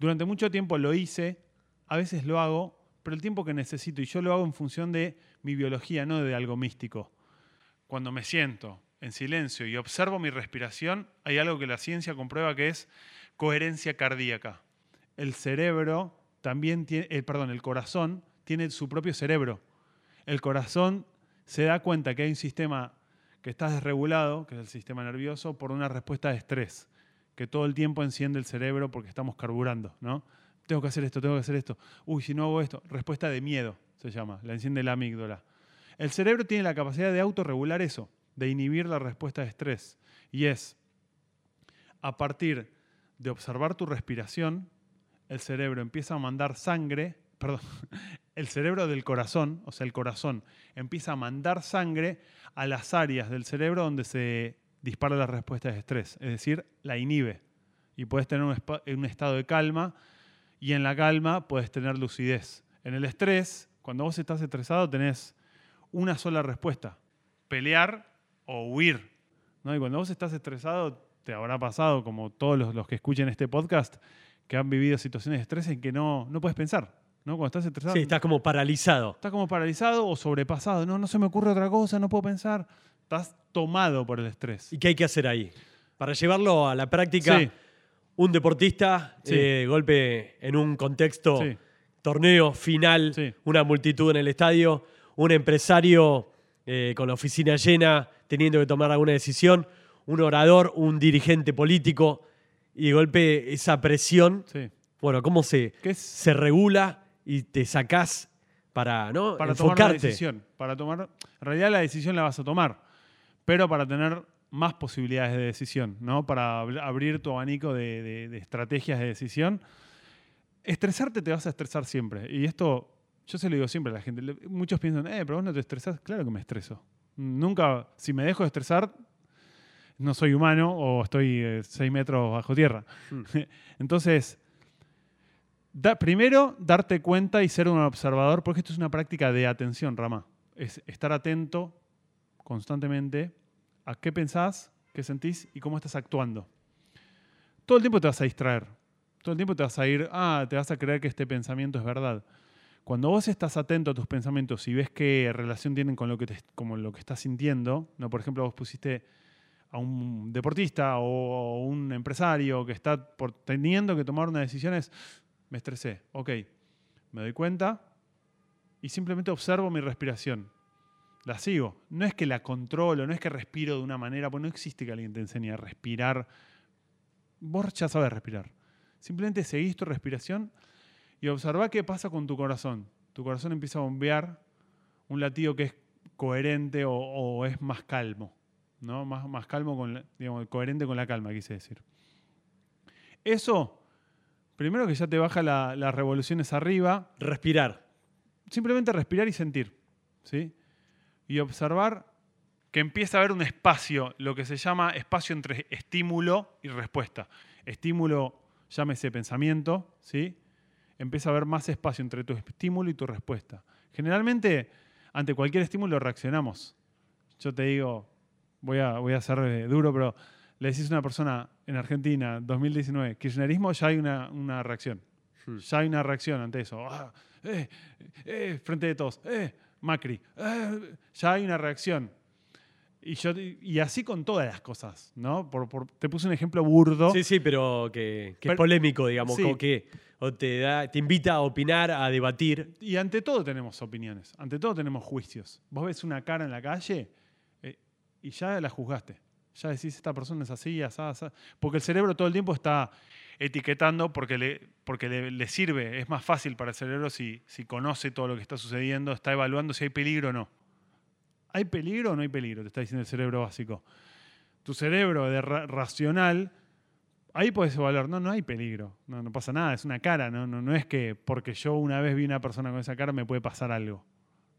Durante mucho tiempo lo hice, a veces lo hago, pero el tiempo que necesito, y yo lo hago en función de mi biología, no de algo místico. Cuando me siento en silencio y observo mi respiración, hay algo que la ciencia comprueba que es coherencia cardíaca. El cerebro también tiene, eh, perdón, el corazón tiene su propio cerebro. El corazón se da cuenta que hay un sistema que está desregulado, que es el sistema nervioso, por una respuesta de estrés, que todo el tiempo enciende el cerebro porque estamos carburando, ¿no? Tengo que hacer esto, tengo que hacer esto. Uy, si no hago esto, respuesta de miedo se llama, la enciende la amígdala. El cerebro tiene la capacidad de autorregular eso, de inhibir la respuesta de estrés. Y es, a partir de observar tu respiración, el cerebro empieza a mandar sangre, perdón, el cerebro del corazón, o sea, el corazón, empieza a mandar sangre a las áreas del cerebro donde se dispara la respuesta de estrés, es decir, la inhibe. Y puedes tener un, estado de calma y en la calma puedes tener lucidez. En el estrés, cuando vos estás estresado, tenés una sola respuesta, pelear o huir. ¿no? Y cuando vos estás estresado, te habrá pasado, como todos los, los que escuchen este podcast, que han vivido situaciones de estrés en que no, no puedes pensar. ¿No? Cuando estás estresado, Sí, estás como paralizado. estás como paralizado o sobrepasado. No, no se me ocurre otra cosa, no puedo pensar. Estás tomado por el estrés. ¿Y qué hay que hacer ahí? Para llevarlo a la práctica, Sí. un deportista, Sí. eh, golpe en un contexto, Sí. torneo, final, una multitud en el estadio, un empresario eh, con la oficina llena, teniendo que tomar alguna decisión, un orador, un dirigente político, y de golpe esa presión, Sí. bueno, ¿cómo se, se regula y te sacás para, ¿no? para tomar una enfocarte? decisión. Para tomar, en realidad la decisión la vas a tomar, pero para tener más posibilidades de decisión, ¿no? Para abr- abrir tu abanico de, de- de estrategias de decisión. Estresarte te vas a estresar siempre. Y esto, yo se lo digo siempre a la gente. Muchos piensan, eh, pero vos no te estresás. Claro que me estreso. Nunca, si me dejo de estresar, no soy humano o estoy eh, seis metros bajo tierra. Entonces, Primero, darte cuenta y ser un observador, porque esto es una práctica de atención, Rama. Es estar atento constantemente a qué pensás, qué sentís y cómo estás actuando. Todo el tiempo te vas a distraer. Todo el tiempo te vas a ir, ah, te vas a creer que este pensamiento es verdad. Cuando vos estás atento a tus pensamientos y ves qué relación tienen con lo que, como lo que estás sintiendo, ¿no? por ejemplo, vos pusiste a un deportista o un empresario que está teniendo que tomar una decisión, es, me estresé, ok, me doy cuenta y simplemente observo mi respiración. La sigo. No es que la controlo, no es que respiro de una manera, porque no existe que alguien te enseñe a respirar. Vos ya sabes respirar. Simplemente seguís tu respiración y observa qué pasa con tu corazón. Tu corazón empieza a bombear un latido que es coherente o, es más calmo. ¿no? Más, más calmo, con digamos, coherente con la calma, quise decir. Eso, primero que ya te baja la- las revoluciones arriba, Respirar. simplemente respirar y sentir, ¿sí? Y observar que empieza a haber un espacio, lo que se llama espacio entre estímulo y respuesta. Estímulo, llámese pensamiento, ¿sí? Empieza a haber más espacio entre tu estímulo y tu respuesta. Generalmente, ante cualquier estímulo reaccionamos. Yo te digo, voy a, voy a ser eh, duro, pero le decís a una persona, en Argentina, 2019, kirchnerismo, ya hay una, una reacción. Hmm. Ya hay una reacción ante eso. Ah, eh, eh, frente de todos. Eh, Macri. eh, ya hay una reacción. Y, yo, y así con todas las cosas, ¿no? Por, por- te puse un ejemplo burdo. Sí, sí, pero que, que es Pero- polémico, digamos, Sí. que o te, da, te invita a opinar, a debatir. Y ante todo tenemos opiniones, ante todo tenemos juicios. Vos ves una cara en la calle eh, y ya la juzgaste. Ya decís, esta persona es así, asá, asá. Porque el cerebro todo el tiempo está etiquetando porque le, porque le, sirve. Es más fácil para el cerebro si, si conoce todo lo que está sucediendo, está evaluando si hay peligro o no. ¿Hay peligro o no hay peligro? Te está diciendo el cerebro básico. Tu cerebro de ra- racional, ahí puedes evaluar, no, no hay peligro, no, no pasa nada, es una cara, no, no, no es que porque yo una vez vi una persona con esa cara me puede pasar algo.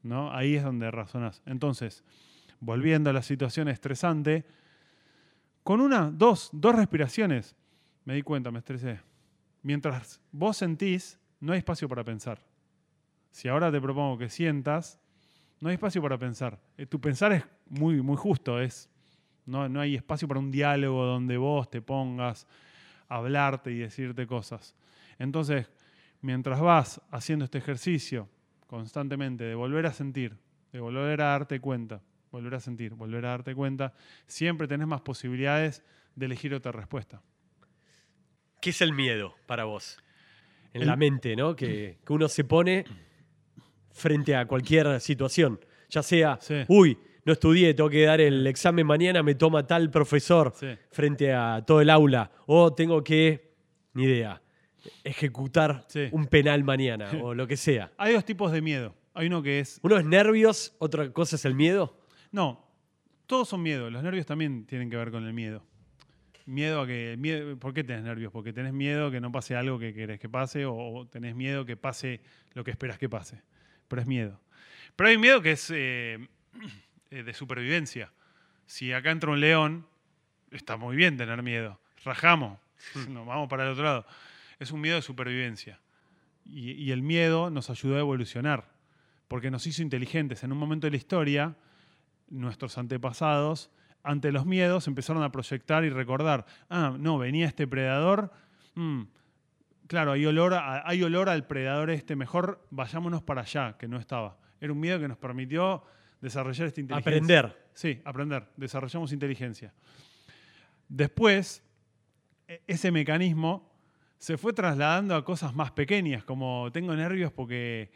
¿no? Ahí es donde razonás. Entonces, volviendo a la situación estresante, con una, dos, dos respiraciones, me di cuenta, me estresé. Mientras vos sentís, no hay espacio para pensar. Si ahora te propongo que sientas, no hay espacio para pensar. Eh, Tu pensar es muy, muy justo, es, no, no hay espacio para un diálogo donde vos te pongas a hablarte y decirte cosas. Entonces, mientras vas haciendo este ejercicio constantemente de volver a sentir, de volver a darte cuenta, volver a sentir, volver a darte cuenta, siempre tenés más posibilidades de elegir otra respuesta. ¿Qué es el miedo para vos? En El- la mente, ¿no? Que, que uno se pone frente a cualquier situación. Ya sea, Sí. uy, no estudié, tengo que dar el examen mañana, me toma tal profesor Sí. frente a todo el aula. O tengo que, ni idea, ejecutar Sí. un penal mañana o lo que sea. Hay dos tipos de miedo. Hay uno que es Uno es nervios, otra cosa es el miedo. No, todos son miedo. Los nervios también tienen que ver con el miedo. Miedo a que. Miedo, ¿Por qué tenés nervios? Porque tenés miedo que no pase algo que querés que pase o, o tenés miedo que pase lo que esperas que pase. Pero es miedo. Pero hay miedo que es eh, eh, de supervivencia. Si acá entra un león, está muy bien tener miedo. Rajamos, nos vamos para el otro lado. Es un miedo de supervivencia. Y, y el miedo nos ayudó a evolucionar, porque nos hizo inteligentes. En un momento de la historia, nuestros antepasados, ante los miedos, empezaron a proyectar y recordar, ah, no, venía este predador, mm, claro, hay olor, a- hay olor al predador este, mejor vayámonos para allá, que no estaba. Era un miedo que nos permitió desarrollar esta inteligencia. Aprender. Sí, aprender. Desarrollamos inteligencia. Después, e- ese mecanismo se fue trasladando a cosas más pequeñas, como tengo nervios porque,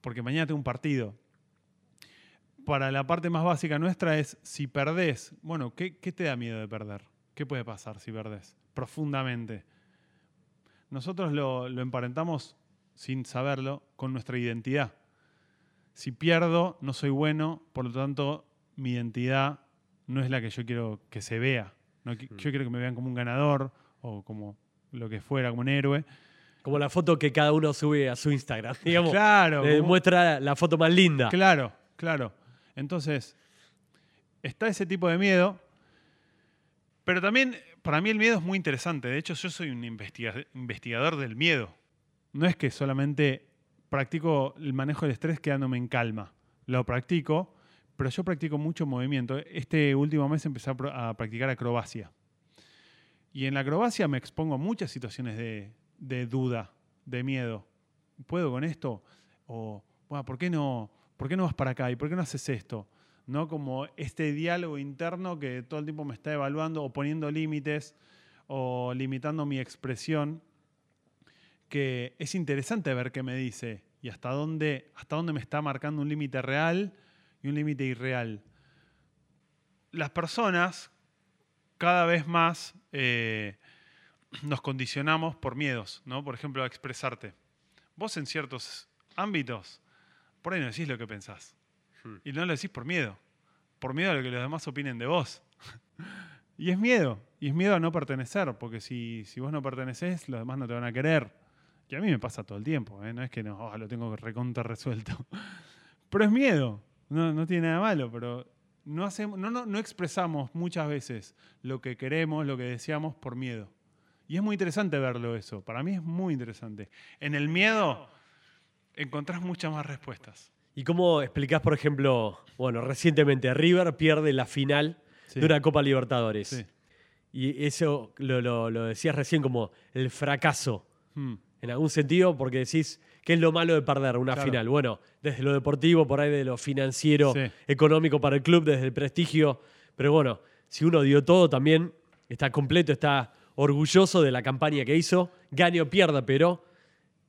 porque mañana tengo un partido. Para la parte más básica nuestra es, si perdés, bueno, ¿qué, qué te da miedo de perder? ¿Qué puede pasar si perdés? Profundamente. Nosotros lo, lo emparentamos, sin saberlo, con nuestra identidad. Si pierdo, no soy bueno, por lo tanto, mi identidad no es la que yo quiero que se vea. No qui- Yo quiero que me vean como un ganador o como lo que fuera, como un héroe. Como la foto que cada uno sube a su Instagram. Digamos, Claro, como- muestra la foto más linda. Claro, claro. Entonces, está ese tipo de miedo, pero también para mí el miedo es muy interesante. De hecho, yo soy un investiga- investigador del miedo. No es que solamente practico el manejo del estrés quedándome en calma. Lo practico, pero yo practico mucho movimiento. Este último mes empecé a, practicar acrobacia. Y en la acrobacia me expongo a muchas situaciones de, de duda, de miedo. ¿Puedo con esto? O, "Buah, ¿por, qué no, ¿por qué no vas para acá? ¿Y por qué no haces esto? ¿No? Como este diálogo interno que todo el tiempo me está evaluando o poniendo límites o limitando mi expresión, que es interesante ver qué me dice y hasta dónde, hasta dónde me está marcando un límite real y un límite irreal. Las personas cada vez más eh, nos condicionamos por miedos, ¿no? Por ejemplo, a expresarte. Vos en ciertos ámbitos, por ahí no decís lo que pensás. Hmm. Y no lo decís por miedo. Por miedo a lo que los demás opinen de vos. y es miedo. Y es miedo a no pertenecer. Porque si, si vos no perteneces, los demás no te van a querer. Que a mí me pasa todo el tiempo. ¿eh? No es que no, "Oh, lo tengo recontra resuelto. pero es miedo. No, no tiene nada malo. Pero no, hacemos, no, no, no expresamos muchas veces lo que queremos, lo que deseamos por miedo. Y es muy interesante verlo eso. Para mí es muy interesante. En el miedo encontrás muchas más respuestas. ¿Y cómo explicás, por ejemplo, bueno, recientemente River pierde la final Sí. de una Copa Libertadores? Sí. Y eso lo, lo- lo decías recién como el fracaso, Hmm. en algún sentido, porque decís, ¿qué es lo malo de perder una Claro. final? Bueno, desde lo deportivo, por ahí de lo financiero, Sí. económico para el club, desde el prestigio. Pero bueno, si uno dio todo, también está completo, está orgulloso de la campaña que hizo, gane o pierda, pero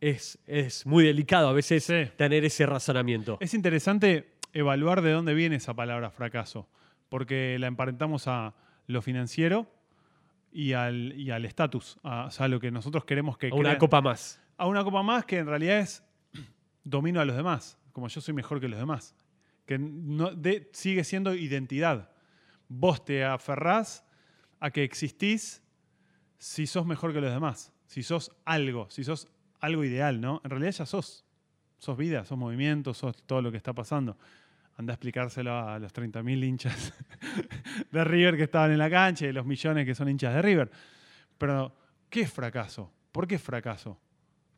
es, es muy delicado a veces Sí. tener ese razonamiento. Es interesante evaluar de dónde viene esa palabra fracaso, porque la emparentamos a lo financiero y al y al estatus, a, o sea, lo que nosotros queremos que A una copa más. a una copa más que en realidad es domino a los demás, como yo soy mejor que los demás, que no, de- sigue siendo identidad. Vos te aferrás a que existís si sos mejor que los demás, si sos algo, si sos algo ideal, ¿no? En realidad ya sos, sos vida, sos movimiento, sos todo lo que está pasando. Anda a explicárselo a los 30.000 hinchas de River que estaban en la cancha y los millones que son hinchas de River. Pero, ¿qué es fracaso? ¿Por qué es fracaso?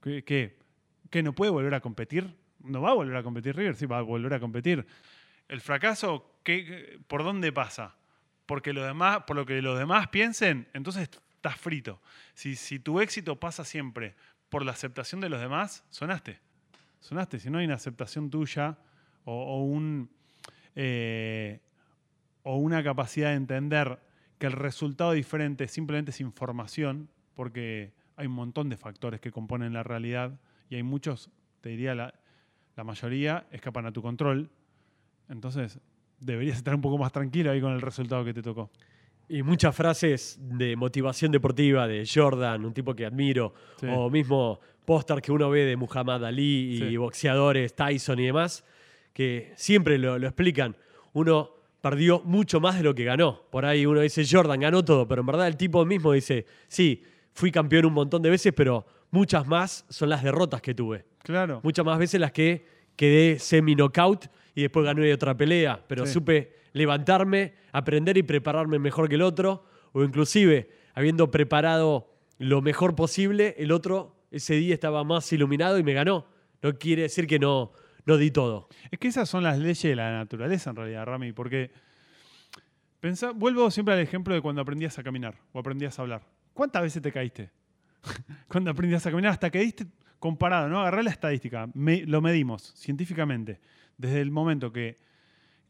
¿Qué, qué, ¿Que no puede volver a competir? ¿No va a volver a competir River? Sí, va a volver a competir. ¿El fracaso qué- por dónde pasa? Porque lo demás, por lo que los demás piensen, entonces estás frito. Si, si tu éxito pasa siempre por la aceptación de los demás, sonaste. Sonaste. Si no hay una aceptación tuya o, eh, una capacidad de entender que el resultado diferente simplemente es información, porque hay un montón de factores que componen la realidad y hay muchos, te diría la, la mayoría, escapan a tu control. Entonces, deberías estar un poco más tranquilo ahí con el resultado que te tocó. Y muchas frases de motivación deportiva de Jordan, un tipo que admiro, Sí. o mismo póster que uno ve de Muhammad Ali y Sí. boxeadores, Tyson y demás, que siempre lo, lo explican. Uno perdió mucho más de lo que ganó. Por ahí uno dice, Jordan ganó todo, pero en verdad el tipo mismo dice, sí, fui campeón un montón de veces, pero muchas más son las derrotas que tuve. Claro. Muchas más veces las que quedé semi-knockout y después gané otra pelea, pero Sí. supe levantarme, aprender y prepararme mejor que el otro, o inclusive habiendo preparado lo mejor posible, el otro ese día estaba más iluminado y me ganó. No quiere decir que no, no di todo. Es que esas son las leyes de la naturaleza en realidad, Rami, porque pensá, vuelvo siempre al ejemplo de cuando aprendías a caminar o aprendías a hablar. ¿Cuántas veces te caíste? cuando aprendías a caminar hasta que diste comparado, ¿no? Agarré la estadística, me- lo medimos científicamente. Desde el momento que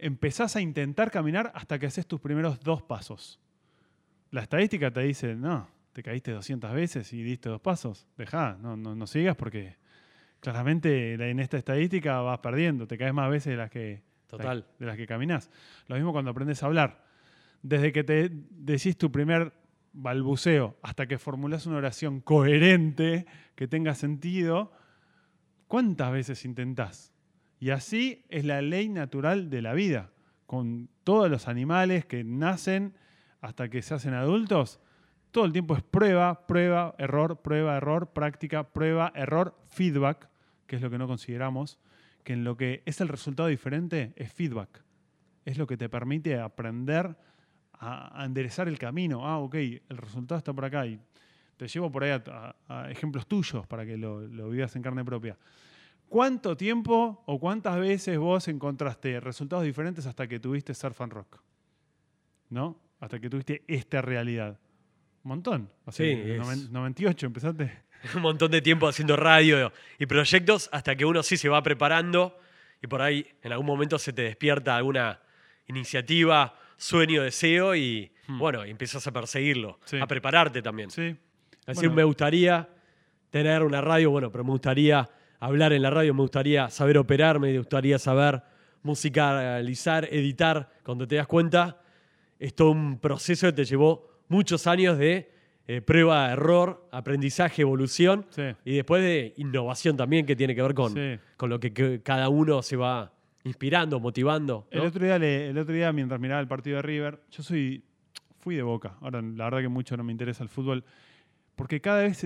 empezás a intentar caminar hasta que haces tus primeros dos pasos. La estadística te dice, no, te caíste 200 veces y diste dos pasos. Dejá, no, no, no sigas porque claramente la- en esta estadística vas perdiendo, te caes más veces de las que, Total. de las que caminas. Lo mismo cuando aprendes a hablar. Desde que te decís tu primer balbuceo hasta que formulás una oración coherente, que tenga sentido, ¿cuántas veces intentás? Y así es la ley natural de la vida. Con todos los animales que nacen hasta que se hacen adultos, todo el tiempo es prueba, prueba, error, prueba, error, práctica, prueba, error, feedback, que es lo que no consideramos, que en lo que es el resultado diferente es feedback. Es lo que te permite aprender a, enderezar el camino. Ah, ok, el resultado está por acá y te llevo por ahí a ejemplos tuyos para que lo, lo vivas en carne propia. ¿Cuánto tiempo o cuántas veces vos encontraste resultados diferentes hasta que tuviste surf and rock? ¿No? Hasta que tuviste esta realidad. Un montón. O sea, Sí, en es- noven- 98 empezaste. Un montón de tiempo haciendo radio y proyectos hasta que uno sí se va preparando y por ahí en algún momento se te despierta alguna iniciativa, sueño, deseo y bueno, y empiezas a perseguirlo, Hmm. Sí. a prepararte también. Sí. Es Bueno. decir, me gustaría tener una radio, bueno, pero me gustaría hablar en la radio, me gustaría saber operar, me gustaría saber musicalizar, editar. Cuando te das cuenta, es todo un proceso que te llevó muchos años de eh, prueba, error, aprendizaje, evolución Sí. y después de innovación también que tiene que ver con, Sí. con lo que, que cada uno se va inspirando, motivando. ¿no? El, otro día le- el otro día, mientras miraba el partido de River, yo soy. Fui de boca. Ahora, la verdad que mucho no me interesa el fútbol. Porque cada vez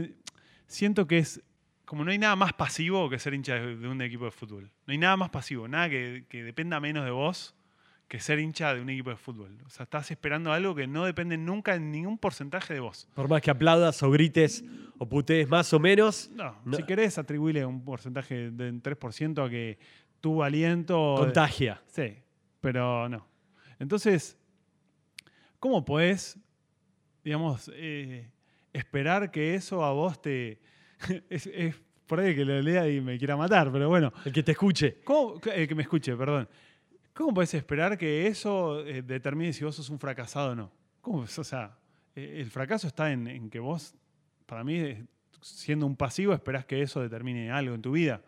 siento que es. Como no hay nada más pasivo que ser hincha de, un equipo de fútbol. No hay nada más pasivo, nada que, que dependa menos de vos que ser hincha de un equipo de fútbol. O sea, estás esperando algo que no depende nunca en ningún porcentaje de vos. Por más que aplaudas o grites o putees más o menos, No, No. si querés atribuirle un porcentaje de un 3% a que tuvo aliento. contagia. Sí, pero no. Entonces, ¿cómo podés digamos, eh, esperar que eso a vos te... es, es por ahí que lo lea y me quiera matar, pero bueno. El que te escuche. ¿Cómo, eh, que me escuche, perdón. ¿Cómo puedes esperar que eso eh, determine si vos sos un fracasado o no? ¿Cómo? O sea, eh, el fracaso está en, en que vos, para mí, eh, siendo un pasivo, esperás que eso determine algo en tu vida.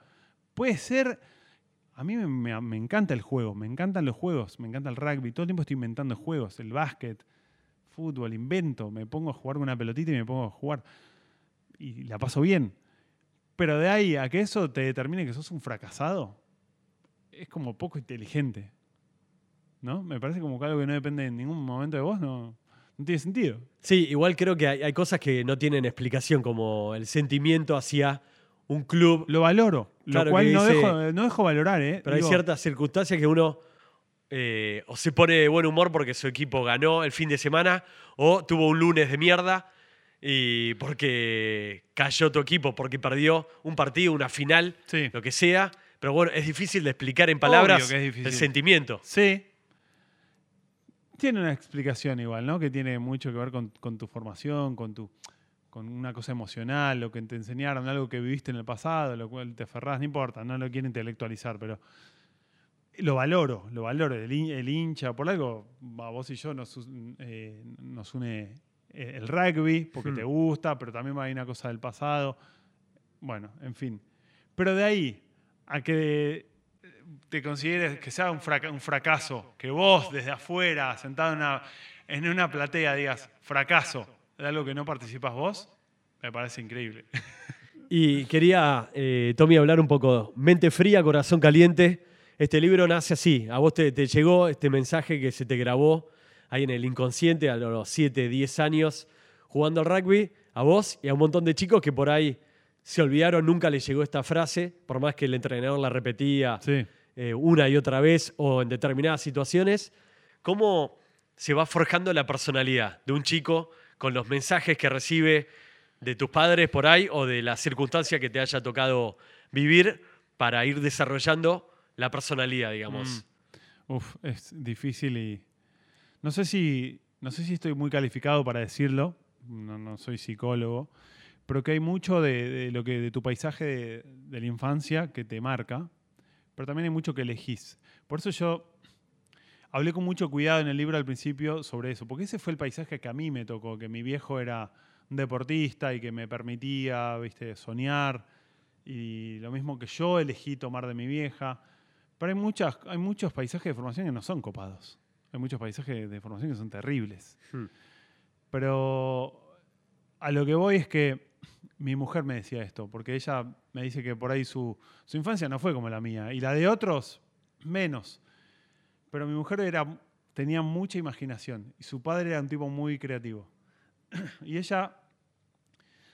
Puede ser. A mí me, me- me encanta el juego, me encantan los juegos, me encanta el rugby. Todo el tiempo estoy inventando juegos, el básquet, fútbol, invento. Me pongo a jugar con una pelotita y me pongo a jugar. Y la paso bien. Pero de ahí a que eso te determine que sos un fracasado, es como poco inteligente. ¿No? Me parece como que algo que no depende en ningún momento de vos, no, no tiene sentido. Sí, igual creo que hay, hay cosas que no tienen explicación, como el sentimiento hacia un club. Lo valoro, Claro, lo cual no, dice- dejo, no dejo valorar, ¿eh? Pero hay ciertas circunstancias que uno eh, o se pone de buen humor porque su equipo ganó el fin de semana, o tuvo un lunes de mierda y porque cayó tu equipo, porque perdió un partido, una final, Sí. lo que sea. Pero bueno, es difícil de explicar en palabras el sentimiento. Sí. Tiene una explicación igual, ¿no? Que tiene mucho que ver con, con tu formación, con tu con una cosa emocional, lo que te enseñaron, algo que viviste en el pasado, lo cual te aferrás, no importa, no lo quiero intelectualizar, pero lo valoro, lo valoro. El, hin- el hincha, por algo, a vos y yo nos, eh, nos une eh, el rugby, porque Hmm. te gusta, pero también hay una cosa del pasado. Bueno, en fin. Pero de ahí a que te consideres que sea un, fraca- un fracaso, que vos desde afuera, sentado en una, en una platea, digas fracaso de algo que no participas vos, me parece increíble. Y quería, eh, Tommy, hablar un poco. Mente fría, corazón caliente. Este libro nace así. A vos te, te llegó este mensaje que se te grabó ahí en el inconsciente a los 7, 10 años jugando al rugby. A vos y a un montón de chicos que por ahí se olvidaron, nunca les llegó esta frase, por más que el entrenador la repetía Sí. eh, una y otra vez o en determinadas situaciones. ¿Cómo se va forjando la personalidad de un chico con los mensajes que recibe de tus padres por ahí o de la circunstancia que te haya tocado vivir para ir desarrollando la personalidad, digamos? Mm. Uf, es difícil y. No sé si. No sé si estoy muy calificado para decirlo. No, no soy psicólogo. Pero que hay mucho de, lo que. de tu paisaje de, de la infancia que te marca. Pero también hay mucho que elegís. Por eso yo hablé con mucho cuidado en el libro al principio sobre eso. Porque ese fue el paisaje que a mí me tocó. Que mi viejo era un deportista y que me permitía, viste, soñar. Y lo mismo que yo elegí tomar de mi vieja. Pero hay, muchas, hay muchos paisajes de formación que no son copados. Hay muchos paisajes de formación que son terribles. Hmm. Pero a lo que voy es que mi mujer me decía esto, porque ella me dice que por ahí su, su infancia no fue como la mía, y la de otros menos. Pero mi mujer era, tenía mucha imaginación, y su padre era un tipo muy creativo. Y ella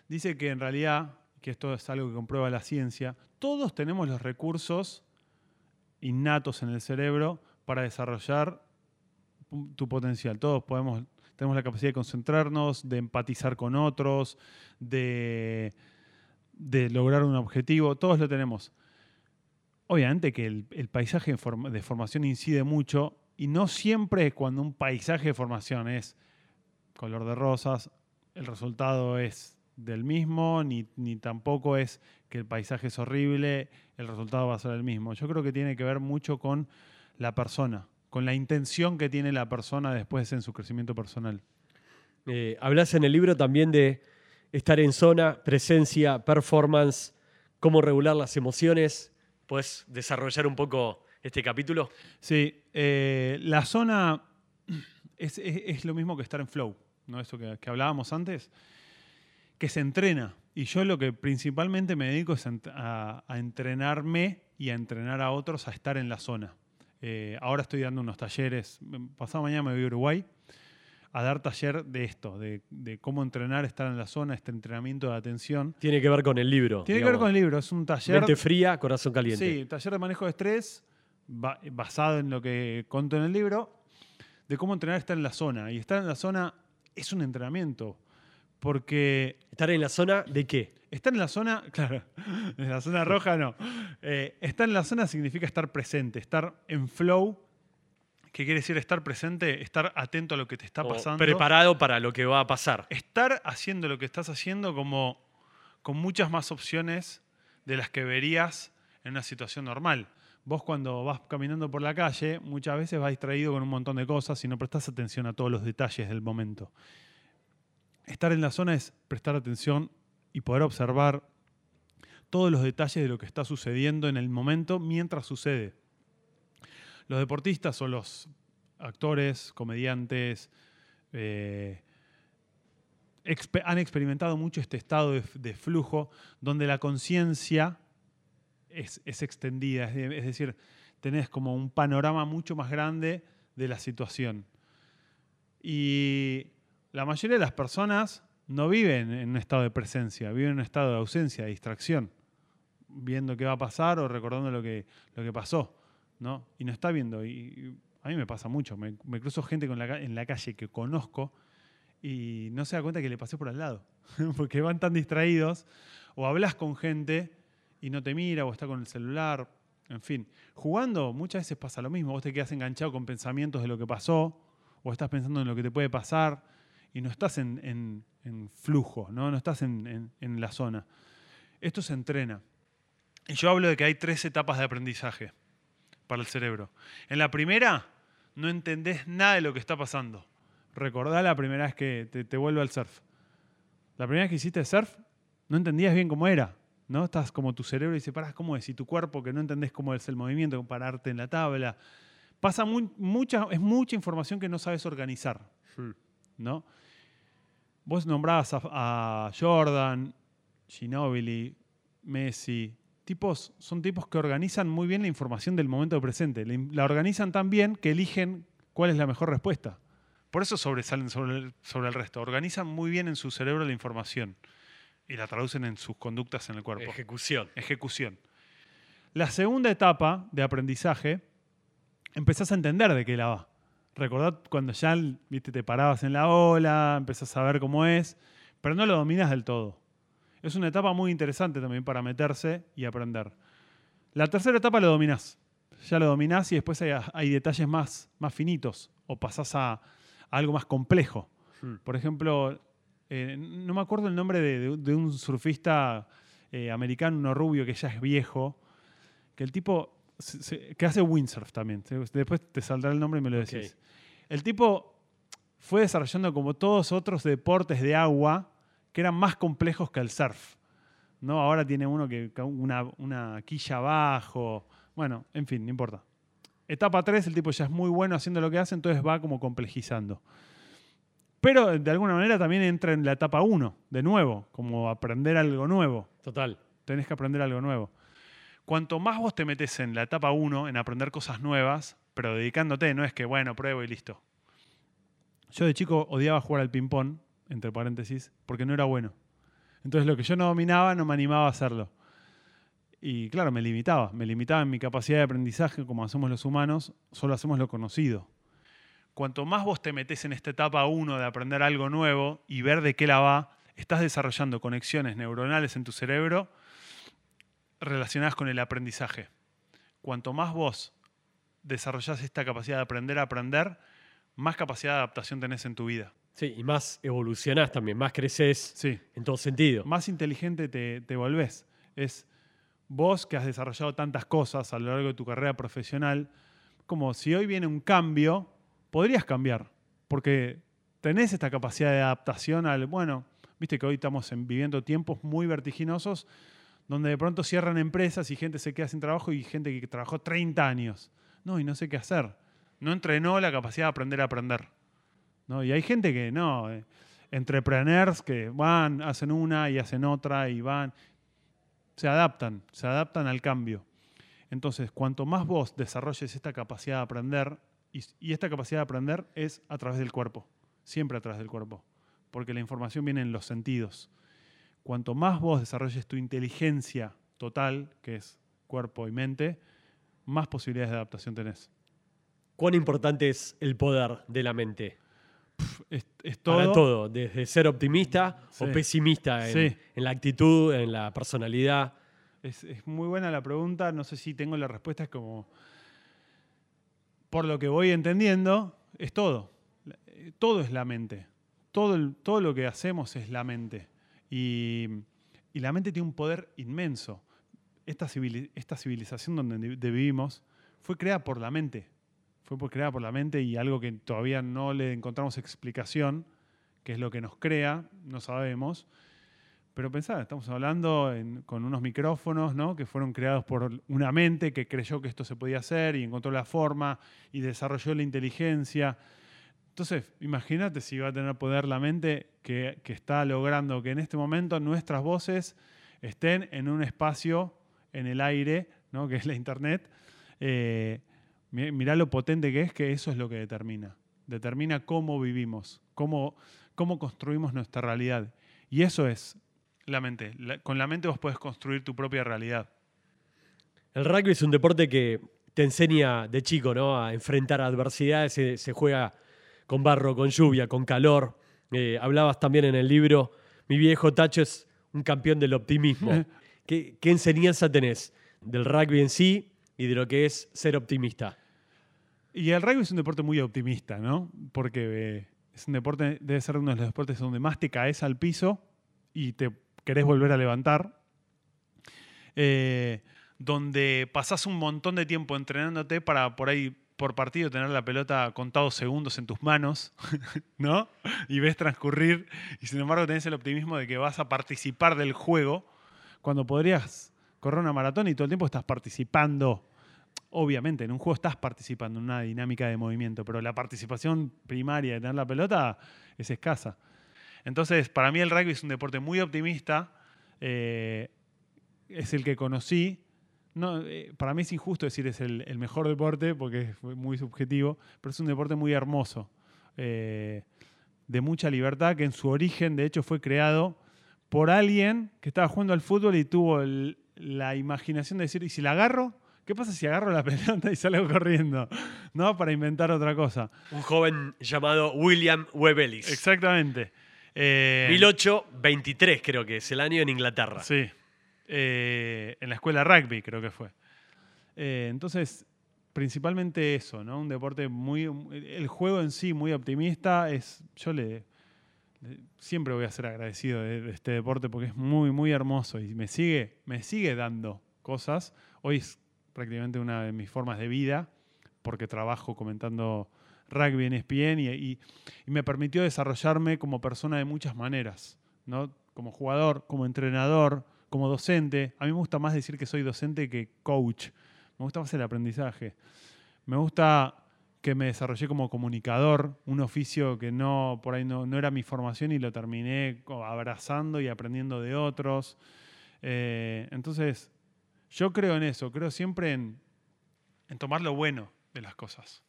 dice que en realidad, que esto es algo que comprueba la ciencia, todos tenemos los recursos innatos en el cerebro para desarrollar tu potencial. Todos podemos, tenemos la capacidad de concentrarnos, de empatizar con otros, de, de lograr un objetivo, todos lo tenemos. Obviamente que el, paisaje de formación incide mucho y no siempre cuando un paisaje de formación es color de rosas, el resultado es del mismo, ni, ni tampoco es que el paisaje es horrible, el resultado va a ser el mismo. Yo creo que tiene que ver mucho con la persona, con la intención que tiene la persona después en su crecimiento personal. Eh, hablas en el libro también de estar en zona, presencia, performance, cómo regular las emociones. ¿Puedes desarrollar un poco este capítulo? Sí, eh, la zona es, es- es lo mismo que estar en flow, ¿no? Eso que, que hablábamos antes, que se entrena. Y yo lo que principalmente me dedico es a entrenarme y a entrenar a otros a estar en la zona. Eh, ahora estoy dando unos talleres, pasado mañana me voy a Uruguay a dar taller de esto, de, de cómo entrenar, estar en la zona, este entrenamiento de atención. Tiene que ver con el libro. Tiene que ver con el libro, es un taller... Mente fría, corazón caliente. Sí, taller de manejo de estrés, ba- basado en lo que conto en el libro, de cómo entrenar estar en la zona. Y estar en la zona es un entrenamiento, porque ¿Estar en la zona de qué? Estar en la zona, claro, en la zona roja no. Eh, estar en la zona significa estar presente, estar en flow, ¿Qué quiere decir estar presente? Estar atento a lo que te está pasando. preparado para lo que va a pasar. Estar haciendo lo que estás haciendo como con muchas más opciones de las que verías en una situación normal. Vos cuando vas caminando por la calle, muchas veces vas distraído con un montón de cosas y no prestás atención a todos los detalles del momento. Estar en la zona es prestar atención y poder observar todos los detalles de lo que está sucediendo en el momento mientras sucede. Los deportistas o los actores, comediantes, eh, han experimentado mucho este estado de, flujo donde la conciencia es, extendida, es, es decir, tenés como un panorama mucho más grande de la situación. Y la mayoría de las personas no viven en un estado de presencia, viven en un estado de ausencia, de distracción, viendo qué va a pasar o recordando lo que, lo que pasó, ¿no? Y no está viendo. Y, a mí me pasa mucho, me, me cruzo gente en la calle que conozco y no se da cuenta que le pasé por al lado, porque van tan distraídos, o hablas con gente y no te mira, o está con el celular, en fin. Jugando muchas veces pasa lo mismo, vos te quedas enganchado con pensamientos de lo que pasó, o estás pensando en lo que te puede pasar, y no estás en, en- en flujo, ¿no? no estás en, en- en la zona. Esto se entrena. Y yo hablo de que hay tres etapas de aprendizaje para el cerebro. En la primera, no entendés nada de lo que está pasando. Recordá la primera vez que te, te vuelve al surf. La primera vez que hiciste surf, no entendías bien cómo era. ¿no? Estás como tu cerebro y dice, parás, ¿cómo es? Y tu cuerpo, que no entendés cómo es el movimiento, pararte en la tabla. Pasa muy- mucha, es mucha información que no sabes organizar. ¿no? Vos nombrabas a, a Jordan, Ginobili, Messi. Tipos, son tipos que organizan muy bien la información del momento presente. La, la organizan tan bien que eligen cuál es la mejor respuesta. Por eso sobresalen sobre el, sobre el resto. Organizan muy bien en su cerebro la información y la traducen en sus conductas en el cuerpo Ejecución. ejecución. La segunda etapa de aprendizaje, empezás a entender de qué la va. Recordad cuando ya viste, te parabas en la ola, empezás a ver cómo es, pero no lo dominas del todo. Es una etapa muy interesante también para meterse y aprender. La tercera etapa lo dominás. Ya lo dominás y después hay, hay detalles más, más finitos o pasás a, a algo más complejo. Hmm. Por ejemplo, eh, no me acuerdo el nombre de, de- de un surfista eh, americano, uno rubio que ya es viejo, que el tipo, se- se- que hace windsurf también. Se- Después te saldrá el nombre y me lo Ok. decís. El tipo fue desarrollando como todos otros deportes de agua que eran más complejos que el surf. ¿no? Ahora tiene uno que una, una quilla abajo. Bueno, en fin, no importa. Etapa 3, el tipo ya es muy bueno haciendo lo que hace, entonces va como complejizando. Pero de alguna manera también entra en la etapa 1, de nuevo, como aprender algo nuevo. Total. Tenés que aprender algo nuevo. Cuanto más vos te metes en la etapa 1, en aprender cosas nuevas, pero dedicándote, no es que, bueno, pruebo y listo. Yo de chico odiaba jugar al ping-pong, entre paréntesis, porque no era bueno. Entonces lo que yo no dominaba no me animaba a hacerlo. Y claro, me limitaba. Me limitaba en mi capacidad de aprendizaje, como hacemos los humanos, solo hacemos lo conocido. Cuanto más vos te metes en esta etapa 1 de aprender algo nuevo y ver de qué la va, estás desarrollando conexiones neuronales en tu cerebro relacionadas con el aprendizaje. Cuanto más vos desarrollás esta capacidad de aprender a aprender, más capacidad de adaptación tenés en tu vida. Sí, y más evolucionás también, más creces Sí. en todo sentido. Más inteligente te, te volvés. Es vos que has desarrollado tantas cosas a lo largo de tu carrera profesional, como si hoy viene un cambio, podrías cambiar, porque tenés esta capacidad de adaptación al, bueno, viste que hoy estamos en- viviendo tiempos muy vertiginosos, donde de pronto cierran empresas y gente se queda sin trabajo y gente que trabajó 30 años. No, y no sé qué hacer. No entrenó la capacidad de aprender a aprender. ¿no? Y hay gente que no, eh, entrepreneurs que van, hacen una y hacen otra y van, se adaptan, se adaptan al cambio. Entonces, cuanto más vos desarrolles esta capacidad de aprender, y, y esta capacidad de aprender es a través del cuerpo, siempre a través del cuerpo, porque la información viene en los sentidos. Cuanto más vos desarrolles tu inteligencia total, que es cuerpo y mente, más posibilidades de adaptación tenés. ¿Cuán importante es el poder de la mente? Es, es Para todo, todo, desde ser optimista Sí. o pesimista en, Sí. en la actitud, en la personalidad. Es, es muy buena la pregunta, no sé si tengo la respuesta, es como... por lo que voy entendiendo, es todo. Eh, Todo es la mente. Todo, todo lo que hacemos es la mente. Y, y la mente tiene un poder inmenso. Esta, esta civilización donde vi- de vivimos fue creada por la mente. Fue creada por la mente y algo que todavía no le encontramos explicación, que es lo que nos crea, no sabemos. Pero pensá, estamos hablando en- con unos micrófonos ¿no? que fueron creados por una mente que creyó que esto se podía hacer y encontró la forma y desarrolló la inteligencia. Entonces, imagínate si va a tener poder la mente que, está logrando que en este momento nuestras voces estén en un espacio en el aire, ¿no? que es la internet. Eh, mi- mirá lo potente que es, que eso es lo que determina. Determina cómo vivimos, cómo, cómo construimos nuestra realidad. Y eso es la mente. Con la mente vos podés construir tu propia realidad. El rugby es un deporte que te enseña de chico, ¿no? A enfrentar adversidades. Se juega con barro, con lluvia, con calor. Eh, hablabas también en el libro, mi viejo Tacho es un campeón del optimismo. ¿Qué, qué enseñanza tenés del rugby en sí y de lo que es ser optimista? Y el rugby es un deporte muy optimista, ¿no? Porque eh, es un deporte, debe ser uno de los deportes donde más te caes al piso y te querés volver a levantar. Eh, donde pasás un montón de tiempo entrenándote para por ahí, por partido, tener la pelota contados segundos en tus manos, ¿no? Y ves transcurrir, y sin embargo tenés el optimismo de que vas a participar del juego, cuando podrías correr una maratón y todo el tiempo estás participando obviamente, en un juego estás participando en una dinámica de movimiento, pero la participación primaria de tener la pelota es escasa. Entonces, para mí el rugby es un deporte muy optimista, eh, es el que conocí. No, eh, para mí es injusto decir es el, el mejor deporte porque es muy subjetivo, pero es un deporte muy hermoso, eh, de mucha libertad, que en su origen, de hecho, fue creado por alguien que estaba jugando al fútbol y tuvo el- la imaginación de decir, ¿y si la agarro? ¿Qué pasa si agarro la pelota y salgo corriendo? ¿No? Para inventar otra cosa. Un joven llamado William Webelis. Exactamente. Eh, 1823 creo que es el año en Inglaterra. Sí. Eh, en la escuela rugby creo que fue. Eh, entonces, principalmente eso, ¿no? Un deporte muy... El juego en sí muy optimista. Es, yo le, siempre voy a ser agradecido de, este deporte porque es muy, muy hermoso y me sigue, me sigue dando cosas. Hoy es prácticamente una de mis formas de vida porque trabajo comentando rugby en ESPN y me permitió desarrollarme como persona de muchas maneras, ¿no? Como jugador, como entrenador, como docente. A mí me gusta más decir que soy docente que coach. Me gusta más el aprendizaje. Me gusta que me desarrollé como comunicador, un oficio que no por ahí no, no era mi formación y lo terminé abrazando y aprendiendo de otros. Eh, entonces, yo creo en eso, creo siempre en, en tomar lo bueno de las cosas.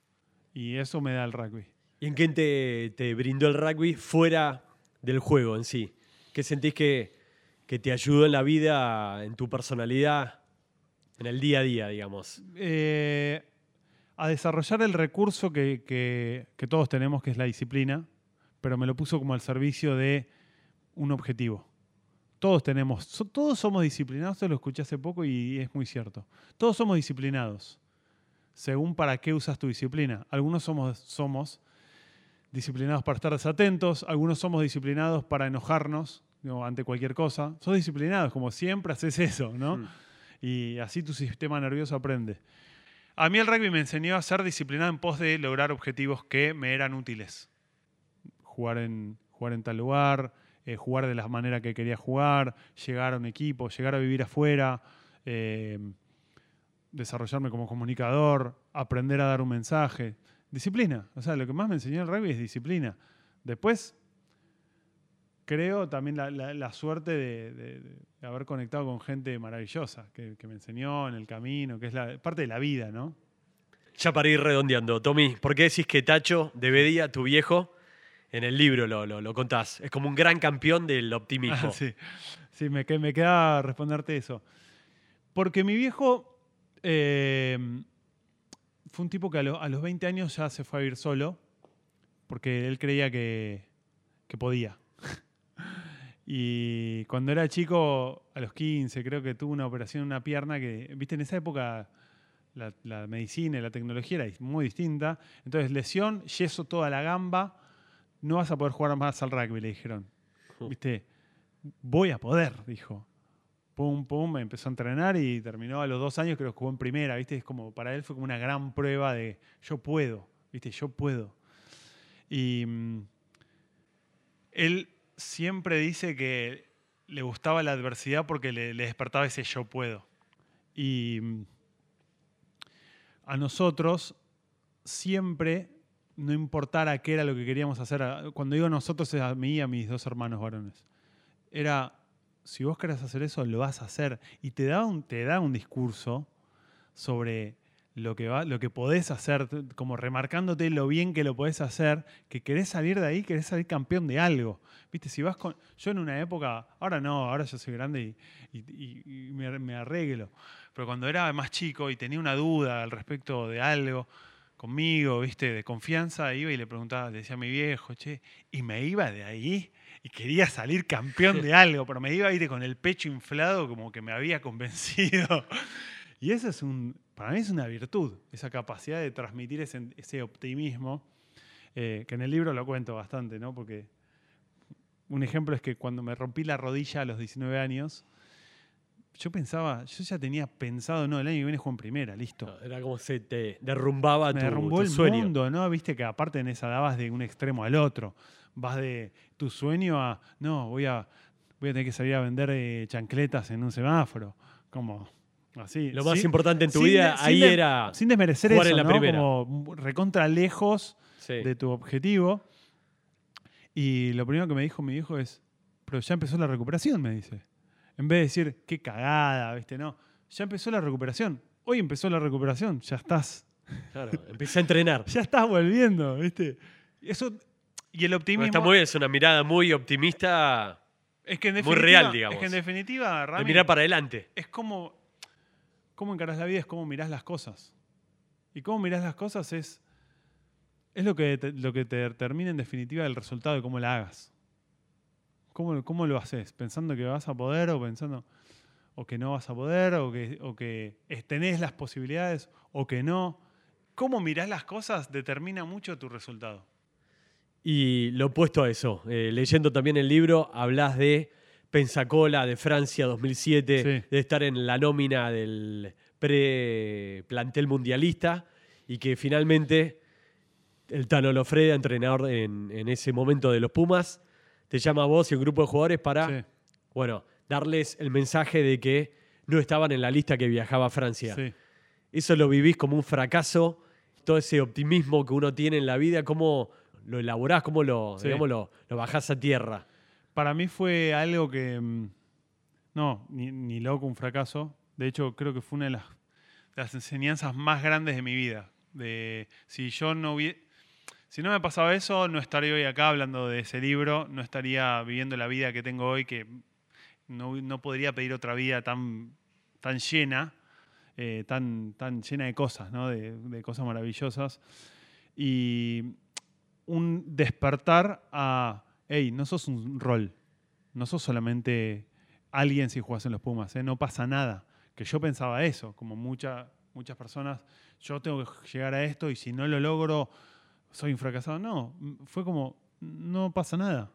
Y eso me da el rugby. ¿Y en qué te, te brindó el rugby fuera del juego en sí? ¿Qué sentís que, que te ayudó en la vida, en tu personalidad, en el día a día, digamos? Eh, a desarrollar el recurso que, que- todos tenemos, que es la disciplina, pero me lo puso como al servicio de un objetivo. Todos tenemos, todos somos disciplinados, esto lo escuché hace poco y es muy cierto. Todos somos disciplinados, según para qué usas tu disciplina. Algunos somos, somos disciplinados para estar desatentos, algunos somos disciplinados para enojarnos ante cualquier cosa. Sos disciplinados, como siempre haces eso, ¿no? Mm. Y así tu sistema nervioso aprende. A mí el rugby me enseñó a ser disciplinado en pos de lograr objetivos que me eran útiles. Jugar en, jugar en tal lugar, eh, jugar de la manera que quería jugar, llegar a un equipo, llegar a vivir afuera, eh, desarrollarme como comunicador, aprender a dar un mensaje. Disciplina. O sea, lo que más me enseñó el rugby es disciplina. Después, creo también la, la- la suerte de, de- de haber conectado con gente maravillosa, que, que me enseñó en el camino, que es la, parte de la vida, ¿no? Ya para ir redondeando, Tommy, ¿por qué decís que Tacho de Bedía, tu viejo, en el libro lo, lo- lo contás? Es como un gran campeón del optimismo. Ah, sí, sí me, me queda responderte eso. Porque mi viejo eh, fue un tipo que a, lo- a los 20 años ya se fue a vivir solo, porque él creía que, que podía. Y cuando era chico, a los 15, creo que tuvo una operación en una pierna que, viste, en esa época la, la medicina y la tecnología era muy distinta. Entonces, lesión, yeso toda la gamba, no vas a poder jugar más al rugby, le dijeron. ¿Viste? Voy a poder, dijo. Pum, pum, empezó a entrenar y terminó a los dos años, creo que jugó en primera, ¿viste? Es como, para él fue como una gran prueba de yo puedo, ¿viste? Yo puedo. Y mm, él siempre dice que le gustaba la adversidad porque le, despertaba ese yo puedo. Y mm, a nosotros siempre, no importara qué era lo que queríamos hacer, cuando digo nosotros es a mí y a mis dos hermanos varones, era, si vos querés hacer eso, lo vas a hacer. Y te da un, te da un discurso sobre lo que, lo que podés hacer, como remarcándote lo bien que lo podés hacer, que querés salir de ahí, querés salir campeón de algo. Viste, si vas con. Yo en una época, ahora no, ahora yo soy grande y, me arreglo. Pero cuando era más chico y tenía una duda al respecto de algo conmigo, viste, de confianza, iba y le preguntaba, le decía a mi viejo, che, y me iba de ahí y quería salir campeón de algo, pero me iba a ir con el pecho inflado como que me había convencido. Y eso es un, para mí es una virtud, esa capacidad de transmitir ese, ese optimismo, eh, que en el libro lo cuento bastante, ¿no? Porque un ejemplo es que cuando me rompí la rodilla a los 19 años, yo pensaba, yo ya tenía pensado, no, el año que viene juego en primera, listo. No, Era como se te derrumbaba me tu, derrumbó tu el sueño. mundo, ¿no? Viste que aparte en esa edad vas de un extremo al otro. Vas de tu sueño a, no, voy a, voy a tener que salir a vender eh, chancletas en un semáforo. Como así. Lo más sin- importante en tu sin vida de- sin ahí de- era Sin desmerecer jugar eso, en la ¿no? primera. Como recontra lejos Sí. de tu objetivo. Y lo primero que me dijo mi viejo es, pero ya empezó la recuperación, me dice. En vez de decir, qué cagada, ¿viste? No, ya empezó la recuperación. Hoy empezó la recuperación, ya estás Claro, empecé a entrenar. ya estás volviendo, ¿viste? Eso, y el optimismo. está muy bien, es una mirada muy optimista es que en muy real, digamos. Es que en definitiva, de Rami, mirar para adelante. es como. Cómo encarás la vida es cómo mirás las cosas. Y cómo mirás las cosas es. Es lo que te, lo que te determina en definitiva el resultado de cómo la hagas. ¿Cómo, cómo lo haces? ¿Pensando que vas a poder o pensando o que no vas a poder o que, o que tenés las posibilidades o que no? Cómo mirás las cosas determina mucho tu resultado. Y lo opuesto a eso, eh, leyendo también el libro, hablas de Pensacola de Francia 2007, Sí. de estar en la nómina del pre-plantel mundialista y que finalmente el Tano Lofreda, entrenador en, en ese momento de los Pumas, te llama a vos y un grupo de jugadores para, Sí, bueno, darles el mensaje de que no estaban en la lista que viajaba a Francia. sí. ¿Eso lo vivís como un fracaso? Todo ese optimismo que uno tiene en la vida, ¿cómo lo elaborás? ¿Cómo lo, Sí. digamos, lo, lo bajás a tierra? Para mí fue algo que. mm, No, ni, loco, un fracaso. De hecho, creo que fue una de las, enseñanzas más grandes de mi vida. De si yo no hubiera. Si no me pasaba eso, no estaría hoy acá hablando de ese libro, no estaría viviendo la vida que tengo hoy, que no, no podría pedir otra vida tan, tan llena, eh, tan, tan llena de cosas, ¿no? de cosas maravillosas. Y un despertar a, hey, no sos un rol, no sos solamente alguien si jugás en los Pumas, ¿eh? no pasa nada. Que yo pensaba eso, como mucha- muchas personas, yo tengo que llegar a esto y si no lo logro, soy un fracasado. No, fue como, no pasa nada.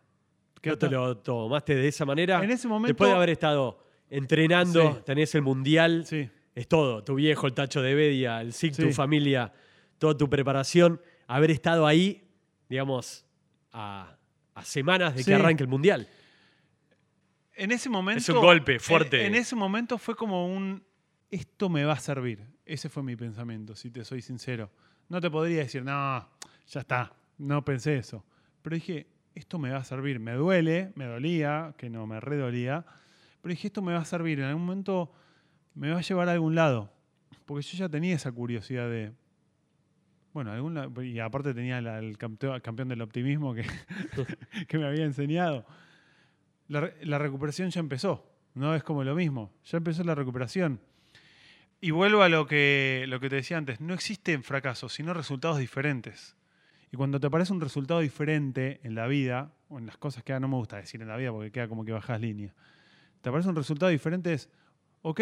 ¿No Quédate- te lo tomaste de esa manera? En ese momento- Después de haber estado entrenando, Sí. tenés el mundial, Sí, es todo. Tu viejo, el tacho de Bedia, el SIC, tu Sí. familia, toda tu preparación. Haber estado ahí, digamos, a, a semanas de Sí. que arranque el mundial. En ese momento. Es un golpe fuerte. En, en ese momento fue como un. Esto me va a servir. Ese fue mi pensamiento, si te soy sincero. No te podría decir, no, ya está. No pensé eso. Pero dije, esto me va a servir. Me duele, me dolía, que no me redolía. Pero dije, esto me va a servir. En algún momento me va a llevar a algún lado. Porque yo ya tenía esa curiosidad de. Bueno, algún y aparte tenía la- el campeón, campeón del optimismo que, que me había enseñado la, re- la recuperación ya empezó. No es como lo mismo. Ya empezó la recuperación. Y vuelvo a lo que, lo que te decía antes. No existen fracasos, sino resultados diferentes. Y cuando te aparece un resultado diferente en la vida, o en las cosas que ah, no me gusta decir en la vida porque queda como que bajas línea. Te aparece un resultado diferente es, ok,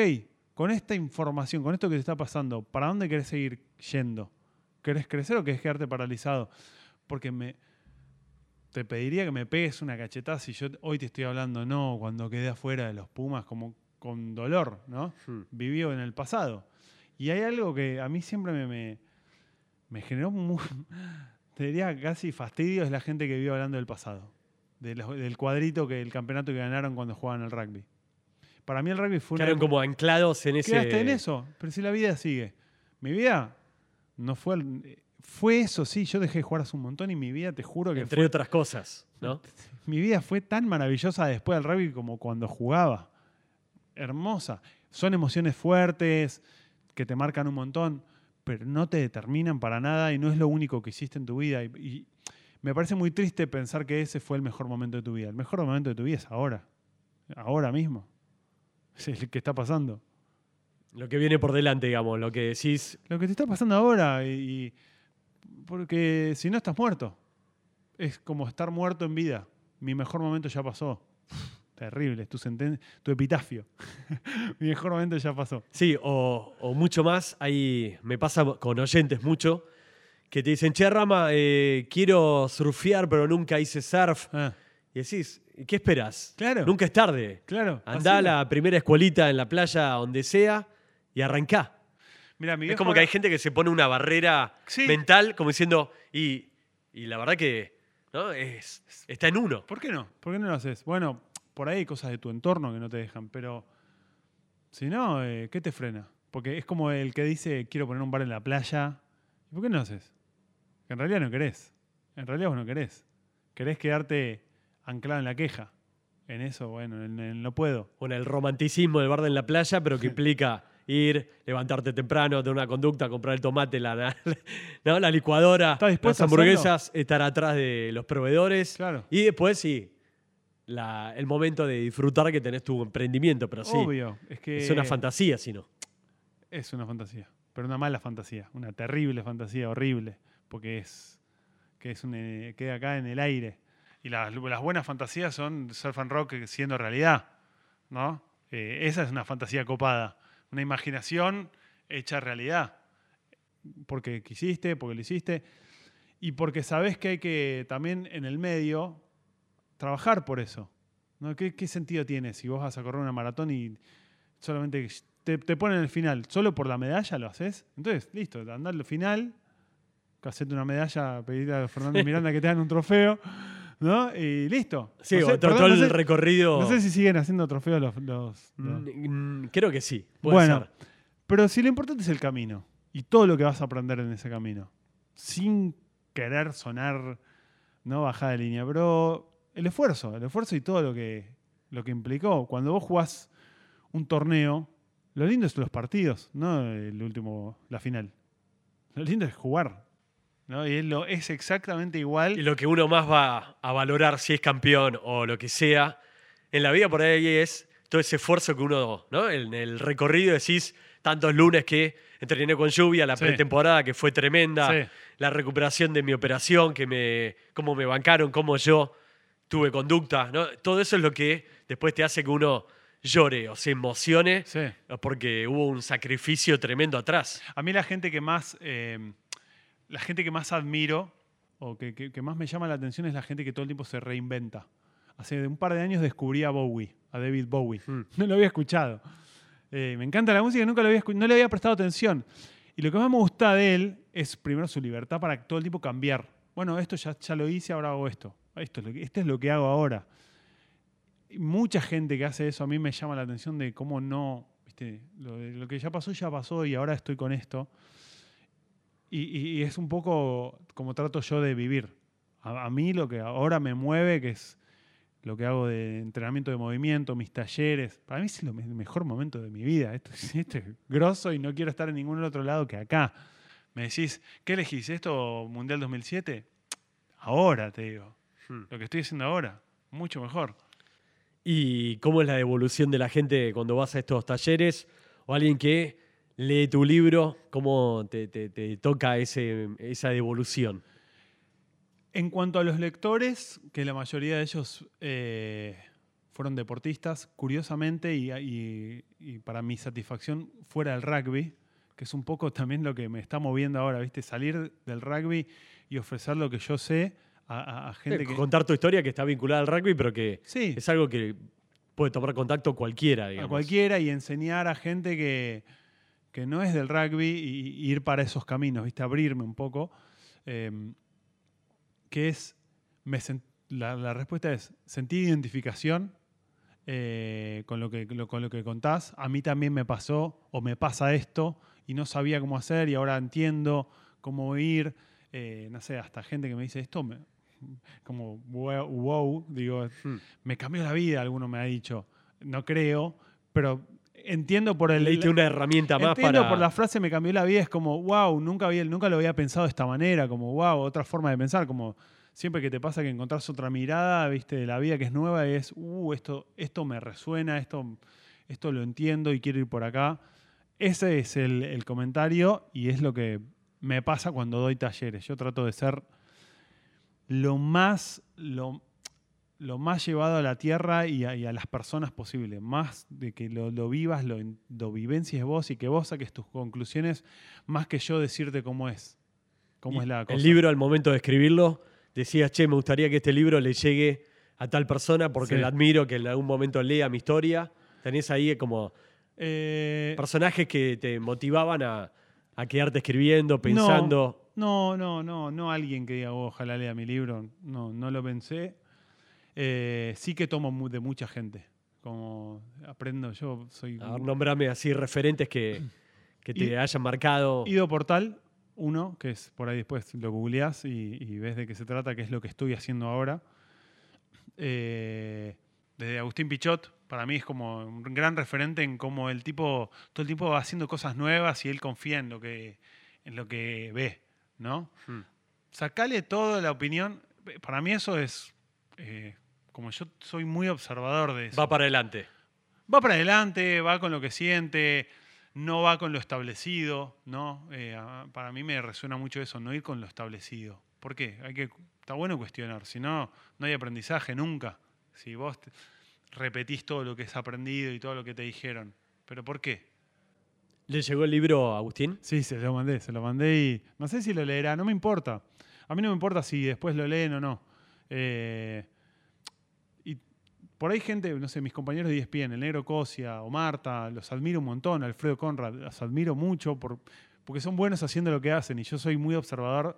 con esta información, con esto que te está pasando, ¿para dónde querés seguir yendo? ¿Querés crecer o querés quedarte paralizado? Porque me, te pediría que me pegues una cachetada si yo hoy te estoy hablando, no, cuando quedé afuera de los Pumas, como con dolor, ¿no? Hmm. Vivió en el pasado. Y hay algo que a mí siempre me, me, me generó, mu- te diría casi fastidio, es la gente que vive hablando del pasado. de los- del cuadrito, que el campeonato que ganaron cuando jugaban al rugby. Para mí el rugby fue una... Quedaron como anclados en ese. Quedaste en eso, pero si la vida sigue. Mi vida no fue... el- Fue eso, sí, yo dejé de jugar hace un montón y mi vida, te juro que Entre fue otras cosas, ¿no? mi vida fue tan maravillosa después del rugby como cuando jugaba. Hermosa. Son emociones fuertes que te marcan un montón, pero no te determinan para nada y no es lo único que hiciste en tu vida. Y, y me parece muy triste pensar que ese fue el mejor momento de tu vida. El mejor momento de tu vida es ahora. Ahora mismo. Es el que está pasando. Lo que viene por delante, digamos, lo que decís. Lo que te está pasando ahora y, y- porque si no estás muerto. Es como estar muerto en vida. Mi mejor momento ya pasó. Terrible, tu, senten- tu epitafio. Mi mejor momento ya pasó. Sí, o, o mucho más. Ahí me pasa con oyentes mucho que te dicen, che, Rama, eh, quiero surfear, pero nunca hice surf. Ah, Y decís, ¿qué esperas? Claro. Nunca es tarde. claro. Andá a la primera escuelita en la playa, donde sea, y arrancá. Mira, mi Es como que hay gente que se pone una barrera Sí. mental, como diciendo, y, y la verdad que ¿no? es, está en uno. ¿Por qué no? ¿Por qué no lo haces? Bueno, por ahí hay cosas de tu entorno que no te dejan, pero si no, eh, ¿qué te frena? Porque es como el que dice, quiero poner un bar en la playa. ¿Y por qué no lo haces? Que en realidad no querés. En realidad vos no querés. Querés quedarte anclado en la queja. En eso, bueno, en, en no puedo. Bueno, el romanticismo del bar en la playa, pero que implica ir, levantarte temprano, tener una conducta, comprar el tomate, la, la- ¿no? la licuadora, ¿Estás las hamburguesas, estar atrás de los proveedores. Claro. Y después sí, la- el momento de disfrutar que tenés tu emprendimiento, pero sí, Obvio. Es que es una fantasía, si no. Es una fantasía, pero una mala fantasía, una terrible fantasía, horrible, porque es que es un, eh, queda acá en el aire. Y las, las buenas fantasías son surf and rock siendo realidad, ¿no? Eh, esa es una fantasía copada, una imaginación hecha realidad, porque quisiste, porque lo hiciste, y porque sabes que hay que también en el medio trabajar por eso. ¿no? ¿Qué, qué sentido tiene si vos vas a correr una maratón y solamente te, te ponen el final, solo por la medalla lo haces? Entonces, listo, andar al final, hacete una medalla, pedirle a Fernando Miranda que te hagan un trofeo, ¿no? Y listo. Sí, No sé, o todo, perdón, no sé- recorrido. no sé si siguen haciendo trofeos los... los- los- Mm, mm, Creo que sí. puede Bueno, ser. pero si lo importante es el camino y todo lo que vas a aprender en ese camino, sin querer sonar no bajada de línea, pero el esfuerzo, el esfuerzo y todo lo que, lo que implicó. Cuando vos jugás un torneo, lo lindo es los partidos, no el último, la final. Lo lindo es jugar. ¿No? Y es, lo, es exactamente igual. Y lo que uno más va a valorar si es campeón o lo que sea, en la vida por ahí es todo ese esfuerzo que uno, ¿no? En el recorrido decís tantos lunes que entrené con lluvia, la Sí. pretemporada que fue tremenda, Sí. la recuperación de mi operación, que me, cómo me bancaron, cómo yo tuve conducta, ¿no? Todo eso es lo que después te hace que uno llore o se emocione Sí. porque hubo un sacrificio tremendo atrás. A mí la gente que más, eh, la gente que más admiro o que, que- que más me llama la atención es la gente que todo el tiempo se reinventa. Hace un par de años descubrí a Bowie, a David Bowie. Hmm. No lo había escuchado. Eh, me encanta la música, nunca lo había no le había prestado atención. Y lo que más me gusta de él es primero su libertad para todo el tiempo cambiar. Bueno, esto ya, ya lo hice, ahora hago esto. Esto es, lo que, esto es lo que hago ahora. Y mucha gente que hace eso a mí me llama la atención de cómo no, ¿viste? Lo, de- lo que ya pasó, ya pasó y ahora estoy con esto. Y, y- y es un poco como trato yo de vivir. A, a mí lo que ahora me mueve, que es lo que hago de entrenamiento de movimiento, mis talleres, para mí es el mejor momento de mi vida. Esto, es- esto es grosso y no quiero estar en ningún otro lado que acá. Me decís, ¿qué elegís? ¿Esto Mundial 2007? Ahora, te digo. Hmm. Lo que estoy haciendo ahora, mucho mejor. ¿Y cómo es la devolución de la gente cuando vas a estos talleres? O alguien que lee tu libro, ¿cómo te, te- te toca ese, esa devolución? En cuanto a los lectores, que la mayoría de ellos eh, fueron deportistas, curiosamente, y, y- y para mi satisfacción, fuera del rugby, que es un poco también lo que me está moviendo ahora, ¿viste? Salir del rugby y ofrecer lo que yo sé a, gente que... Contar tu historia que está vinculada al rugby, pero que Sí, es algo que puede tomar contacto cualquiera, digamos. a cualquiera y enseñar a gente que, que no es del rugby y, y ir para esos caminos, ¿viste? Abrirme un poco. Eh, que es, me la, la respuesta es, sentí identificación eh, con, lo que, lo- con lo que contás. A mí también me pasó o me pasa esto y no sabía cómo hacer y ahora entiendo cómo ir. Eh, no sé, hasta gente que me dice esto, me- como wow, wow, digo, Hmm. me cambió la vida, alguno me ha dicho. No creo, pero entiendo por el... Leíste una herramienta más Entiendo para... por la frase me cambió la vida, es como, wow, nunca, había, nunca lo había pensado de esta manera, como, wow, otra forma de pensar, como siempre que te pasa que encontrás otra mirada, viste, de la vida que es nueva, es, uh, esto, esto me resuena, esto, esto lo entiendo y quiero ir por acá. Ese es el, el comentario y es lo que me pasa cuando doy talleres. Yo trato de ser lo más, lo, lo más llevado a la tierra y a, y a las personas posible. Más de que lo, lo vivas, lo, lo vivencies vos y que vos saques tus conclusiones, más que yo decirte cómo es. Cómo Y es la cosa. El libro, al momento de escribirlo, decías, che, me gustaría que este libro le llegue a tal persona porque Sí. la admiro, que en algún momento lea mi historia. Tenés ahí como Eh, personajes que te motivaban a, a quedarte escribiendo, pensando. No, no, no, no alguien que diga, "Oh, ojalá lea mi libro. No, no lo pensé. Eh, sí que tomo de mucha gente. Como aprendo, yo soy... A ver, nombrame así referentes que, que te hayan marcado. Ido Portal, uno, que es por ahí después lo googleás y, y ves de qué se trata, que es lo que estoy haciendo ahora. Eh, desde Agustín Pichot, para mí es como un gran referente en cómo el tipo todo el tiempo va haciendo cosas nuevas y él confía en lo que, en lo que ve, ¿no? Hmm. Sacale toda la opinión. Para mí eso es, eh, como yo soy muy observador de eso Va para adelante. va para adelante, va con lo que siente, no va con lo establecido, ¿no? Eh, para mí me resuena mucho eso, no ir con lo establecido. ¿Por qué? Hay que, está bueno cuestionar, si no, no hay aprendizaje nunca. Si vos te- repetís todo lo que has aprendido y todo lo que te dijeron. ¿Pero por qué? ¿Le llegó el libro a Agustín? Sí, se lo mandé, se lo mandé y no sé si lo leerá, no me importa. A mí no me importa si después lo leen o no. Eh, por ahí gente, no sé, mis compañeros de ESPN, el Negro Cosia o Marta, los admiro un montón, Alfredo Conrad, los admiro mucho por, porque son buenos haciendo lo que hacen y yo soy muy observador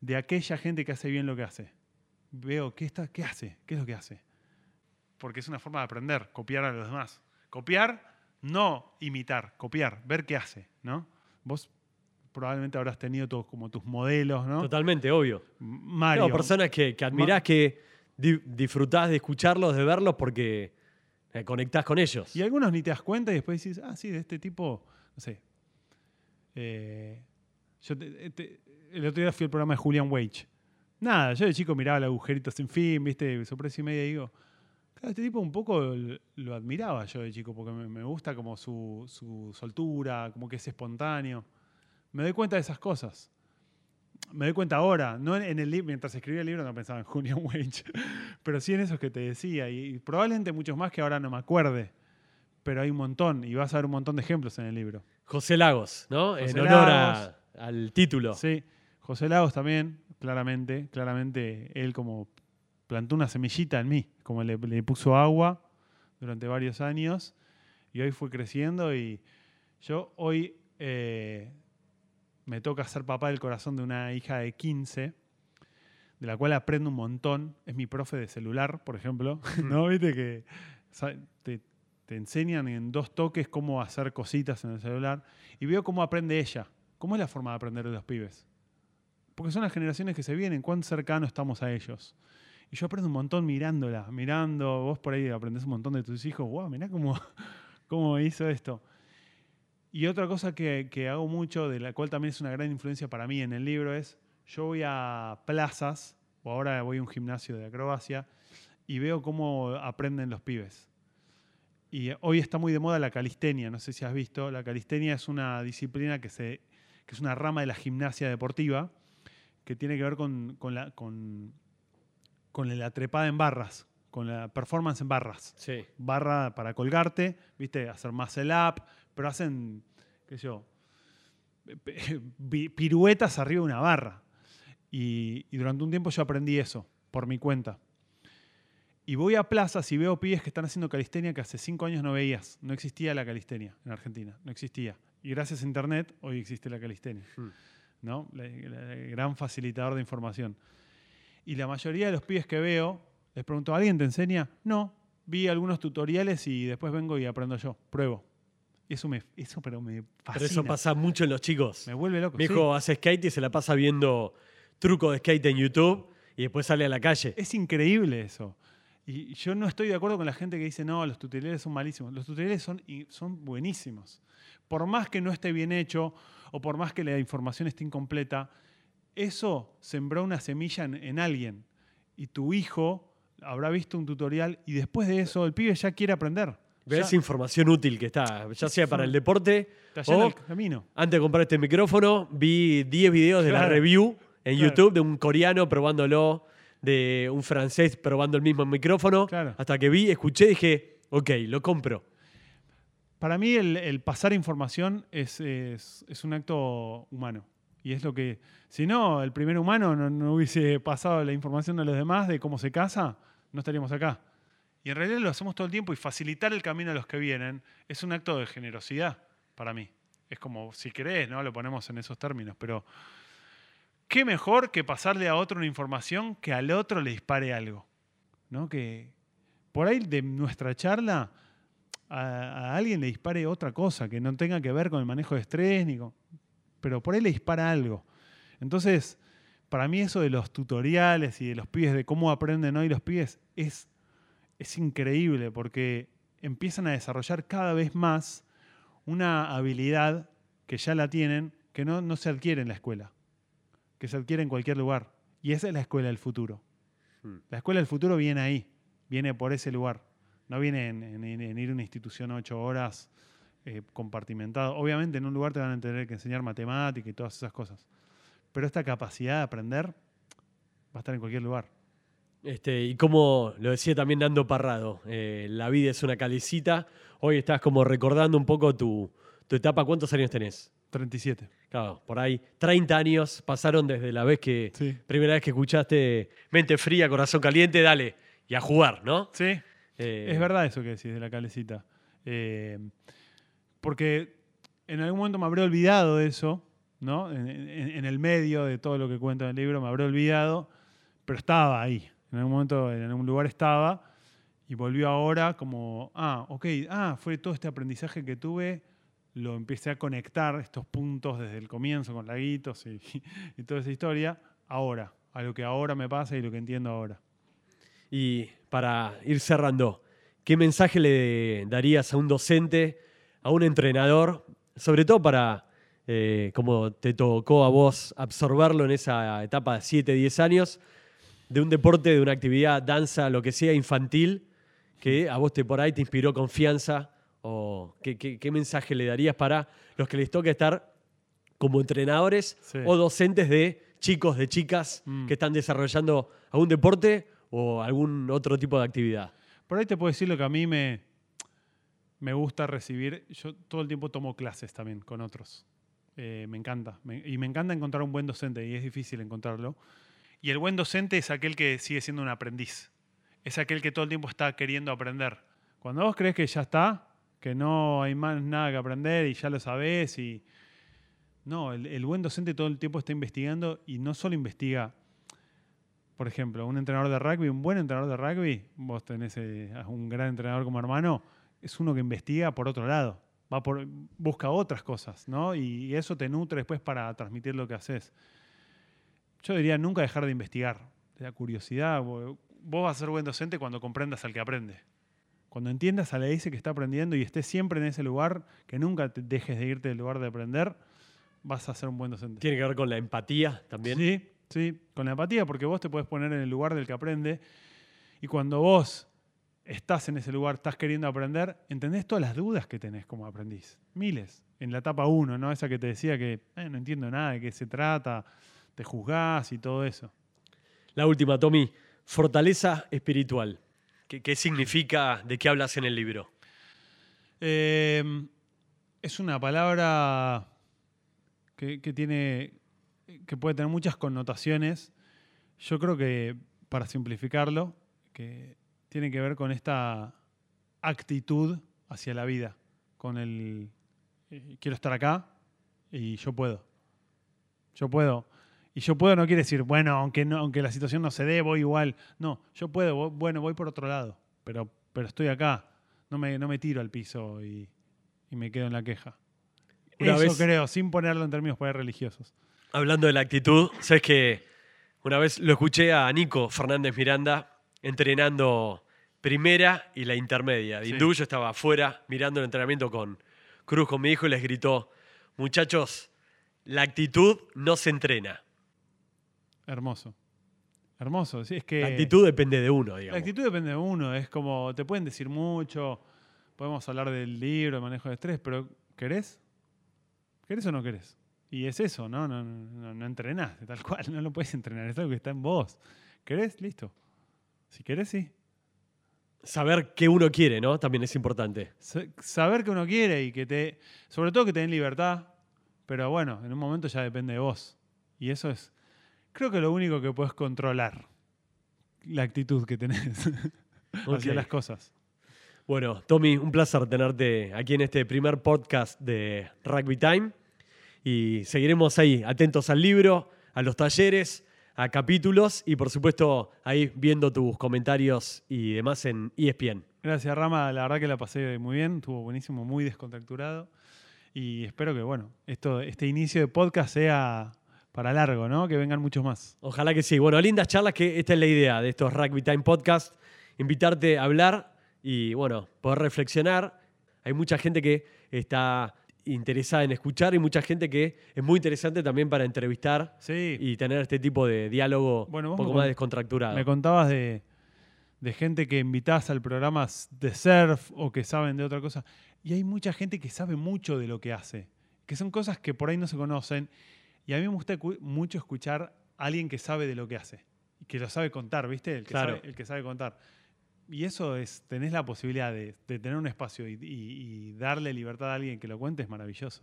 de aquella gente que hace bien lo que hace. Veo, ¿qué, está, qué hace? ¿Qué es lo que hace? Porque es una forma de aprender, copiar a los demás. Copiar, no imitar, copiar, ver qué hace, ¿no? Vos probablemente habrás tenido todos como tus modelos, ¿no? Totalmente, obvio. Mario. No, personas que, que admirás, que di- disfrutás de escucharlos, de verlos, porque eh, conectás con ellos. Y algunos ni te das cuenta y después dices, ah, sí, de este tipo, no sé. Eh, yo te- te- el otro día fui al programa de Julian Wage. Nada, yo de chico miraba el agujerito sin fin, viste, sorpresa y media y digo, claro, este tipo un poco lo admiraba yo de chico, porque me, me gusta como su, su soltura, como que es espontáneo. Me doy cuenta de esas cosas. Me doy cuenta ahora, no en, en el mientras escribía el libro no pensaba en Julian Wage, pero sí en esos que te decía, y, probablemente muchos más que ahora no me acuerde, pero hay un montón, y vas a ver un montón de ejemplos en el libro. José Lagos, ¿no? en José honor a- Lagos. al título. Sí, José Lagos también, claramente, claramente él como plantó una semillita en mí, como le, le puso agua durante varios años y hoy fue creciendo y yo hoy eh, me toca ser papá del corazón de una hija de 15, de la cual aprendo un montón, es mi profe de celular, por ejemplo, ¿no? Viste que te, enseñan en dos toques cómo hacer cositas en el celular y veo cómo aprende ella. ¿Cómo es la forma de aprender de los pibes? Porque son las generaciones que se vienen, cuán cercano estamos a ellos. Y yo aprendo un montón mirándola, mirando, vos por ahí aprendés un montón de tus hijos, wow, mirá cómo, cómo hizo esto. Y otra cosa que, que hago mucho, de la cual también es una gran influencia para mí en el libro, es yo voy a plazas, o ahora voy a un gimnasio de acrobacia, y veo cómo aprenden los pibes. Y hoy está muy de moda la calistenia, no sé si has visto. La calistenia es una disciplina que, se, que es una rama de la gimnasia deportiva que tiene que ver con, con la, con, con la trepada en barras, con la performance en barras. Sí. Barra para colgarte, ¿viste? Hacer muscle up, pero hacen, qué sé yo, pi- piruetas arriba de una barra. Y, y durante un tiempo yo aprendí eso, por mi cuenta. Y voy a plazas y veo pibes que están haciendo calistenia que hace cinco años no veías. No existía la calistenia en Argentina, no existía. Y gracias a Internet hoy existe la calistenia. Hmm. ¿no? La- la- el gran facilitador de información. Y la mayoría de los pibes que veo, les pregunto, ¿alguien te enseña? No, vi algunos tutoriales y después vengo y aprendo yo, pruebo. Eso me, eso pero me fascina. Pero eso pasa mucho en los chicos. Me vuelve loco. Mi sí. hijo hace skate y se la pasa viendo trucos de skate en YouTube y después sale a la calle. Es increíble eso. Y yo no estoy de acuerdo con la gente que dice, no, los tutoriales son malísimos. Los tutoriales son, son buenísimos. Por más que no esté bien hecho o por más que la información esté incompleta, eso sembró una semilla en, en alguien. Y tu hijo habrá visto un tutorial y después de eso el pibe ya quiere aprender. ¿Ves Ya información útil que está? Ya sea para el deporte o el camino. antes de comprar este micrófono vi 10 videos de la review en Claro. YouTube de un coreano probándolo, de un francés probando el mismo micrófono. Claro. Hasta que vi, escuché y dije, ok, lo compro. Para mí el, el pasar información es, es- es un acto humano. Y es lo que, si no, el primer humano no, no hubiese pasado la información a los demás de cómo se casa, no estaríamos acá. Y en realidad lo hacemos todo el tiempo y facilitar el camino a los que vienen es un acto de generosidad para mí. Es como, si querés, ¿no? Lo ponemos en esos términos, pero qué mejor que pasarle a otro una información que al otro le dispare algo. ¿No? Que por ahí de nuestra charla a, a alguien le dispare otra cosa que no tenga que ver con el manejo de estrés, ni con- pero por ahí le dispara algo. Entonces, para mí eso de los tutoriales y de los pibes, de cómo aprenden hoy los pibes, es, es increíble porque empiezan a desarrollar cada vez más una habilidad que ya la tienen, que no, no se adquiere en la escuela, que se adquiere en cualquier lugar. Y esa es la escuela del futuro. Hmm. La escuela del futuro viene ahí, viene por ese lugar. No viene en, en- en ir a una institución ocho horas eh, compartimentado. Obviamente en un lugar te van a tener que enseñar matemática y todas esas cosas. Pero esta capacidad de aprender va a estar en cualquier lugar. Este, y como lo decía también Nando Parrado, eh, la vida es una calicita. Hoy estás como recordando un poco tu, tu etapa. ¿Cuántos años tenés? 37. Claro, por ahí 30 años pasaron desde la vez que, Sí. primera vez que escuchaste Mente Fría, Corazón Caliente, dale, y a jugar, ¿no? Sí, Eh, es verdad eso que decís de la calecita. Eh, porque en algún momento me habré olvidado de eso, ¿no? En, en- en el medio de todo lo que cuento en el libro me habré olvidado, pero estaba ahí. En algún momento, en algún lugar estaba y volvió ahora como, ah, ok, ah, fue todo este aprendizaje que tuve, lo empecé a conectar, estos puntos desde el comienzo con laguitos y, y toda esa historia, ahora, a lo que ahora me pasa y lo que entiendo ahora. Y para ir cerrando, ¿qué mensaje le darías a un docente, a un entrenador, sobre todo para, eh, como te tocó a vos, absorberlo en esa etapa de 7, 10 años, de un deporte, de una actividad, danza, lo que sea, infantil, que a vos te por ahí te inspiró confianza? ¿O qué, qué- qué mensaje le darías para los que les toca estar como entrenadores Sí. o docentes de chicos, de chicas Mm. que están desarrollando algún deporte o algún otro tipo de actividad? Por ahí te puedo decir lo que a mí me, me gusta recibir. Yo todo el tiempo tomo clases también con otros. Eh, me encanta. Me- y me encanta encontrar un buen docente y es difícil encontrarlo. Y el buen docente es aquel que sigue siendo un aprendiz. Es aquel que todo el tiempo está queriendo aprender. Cuando vos crees que ya está, que no hay más nada que aprender y ya lo sabés y... No, el, buen docente todo el tiempo está investigando y no solo investiga por ejemplo, un entrenador de rugby, un buen entrenador de rugby, vos tenés eh, un gran entrenador como hermano, es uno que investiga por otro lado, busca otras cosas, ¿no? Y eso te nutre después para transmitir lo que haces. Yo diría nunca dejar de investigar, de la curiosidad. Vos vas a ser buen docente cuando comprendas al que aprende. Cuando entiendas a la dice que está aprendiendo y estés siempre en ese lugar, que nunca te dejes de irte del lugar de aprender, vas a ser un buen docente. Tiene que ver con la empatía también. Sí, sí, con la empatía, porque vos te puedes poner en el lugar del que aprende y cuando vos estás en ese lugar, estás queriendo aprender, entendés todas las dudas que tenés como aprendiz. Miles. En la etapa 1, ¿no? Esa que te decía que "Eh, no entiendo nada de qué se trata, te juzgás y todo eso. La última, Tommy, fortaleza espiritual. ¿Qué, qué significa? ¿De qué hablas en el libro? Eh, es una palabra que, que tiene. que puede tener muchas connotaciones. Yo creo que, para simplificarlo, que tiene que ver con esta actitud hacia la vida. Con el eh, quiero estar acá y yo puedo. Yo puedo. Y yo puedo no quiere decir, bueno, aunque, no, aunque la situación no se dé, voy igual. No, yo puedo, bueno, voy por otro lado, pero, pero estoy acá. No me, no me tiro al piso y, y me quedo en la queja. Una Eso vez- creo, sin ponerlo en términos ahí religiosos. Hablando de la actitud, sabes que una vez lo escuché a Nico Fernández Miranda entrenando primera y la intermedia. De Sí. Hindú, yo estaba afuera mirando el entrenamiento con Cruz, con mi hijo, y les gritó: Muchachos, la actitud no se entrena. Hermoso. Hermoso. Sí, es que La actitud depende de uno, digamos. La actitud depende de uno, es como, te pueden decir mucho, podemos hablar del libro, de manejo de estrés, pero ¿querés? ¿Querés o no querés? Y es eso, ¿no? No, no, no, entrenás, tal cual, no lo puedes entrenar, es algo que está en vos. ¿Querés? Listo. Si querés, sí. Saber qué uno quiere, ¿no? También es importante. Sa- Saber que uno quiere y que te, sobre todo que te den libertad, pero bueno, en un momento ya depende de vos. Y eso es, creo que lo único que puedes controlar, la actitud que tenés hacia las cosas. Bueno, Tommy, un placer tenerte aquí en este primer podcast de Rugby Time. Y seguiremos ahí, atentos al libro, a los talleres, a capítulos y por supuesto ahí viendo tus comentarios y demás en ESPN. Gracias, Rama. La verdad que la pasé muy bien, estuvo buenísimo, muy descontracturado. Y espero que, bueno, esto, este inicio de podcast sea para largo, ¿no? Que vengan muchos más. Ojalá que sí. Bueno, lindas charlas, que esta es la idea de estos Rugby Time Podcast. Invitarte a hablar y, bueno, poder reflexionar. Hay mucha gente que está interesada en escuchar y mucha gente que es muy interesante también para entrevistar Sí. y tener este tipo de diálogo Bueno, un poco más con- descontracturado. Me contabas de, de gente que invitás al programa de surf o que saben de otra cosa. Y hay mucha gente que sabe mucho de lo que hace, que son cosas que por ahí no se conocen. Y a mí me gusta mucho escuchar a alguien que sabe de lo que hace, y que lo sabe contar, ¿viste? El que, Claro. sabe, el que sabe contar. Y eso es, tenés la posibilidad de, de tener un espacio y, y- y darle libertad a alguien que lo cuente, es maravilloso.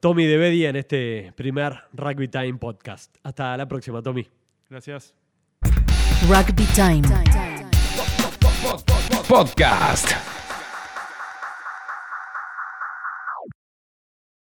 Tommy de Bedia en este primer Rugby Time Podcast. Hasta la próxima, Tommy. Gracias. Rugby Time. Podcast.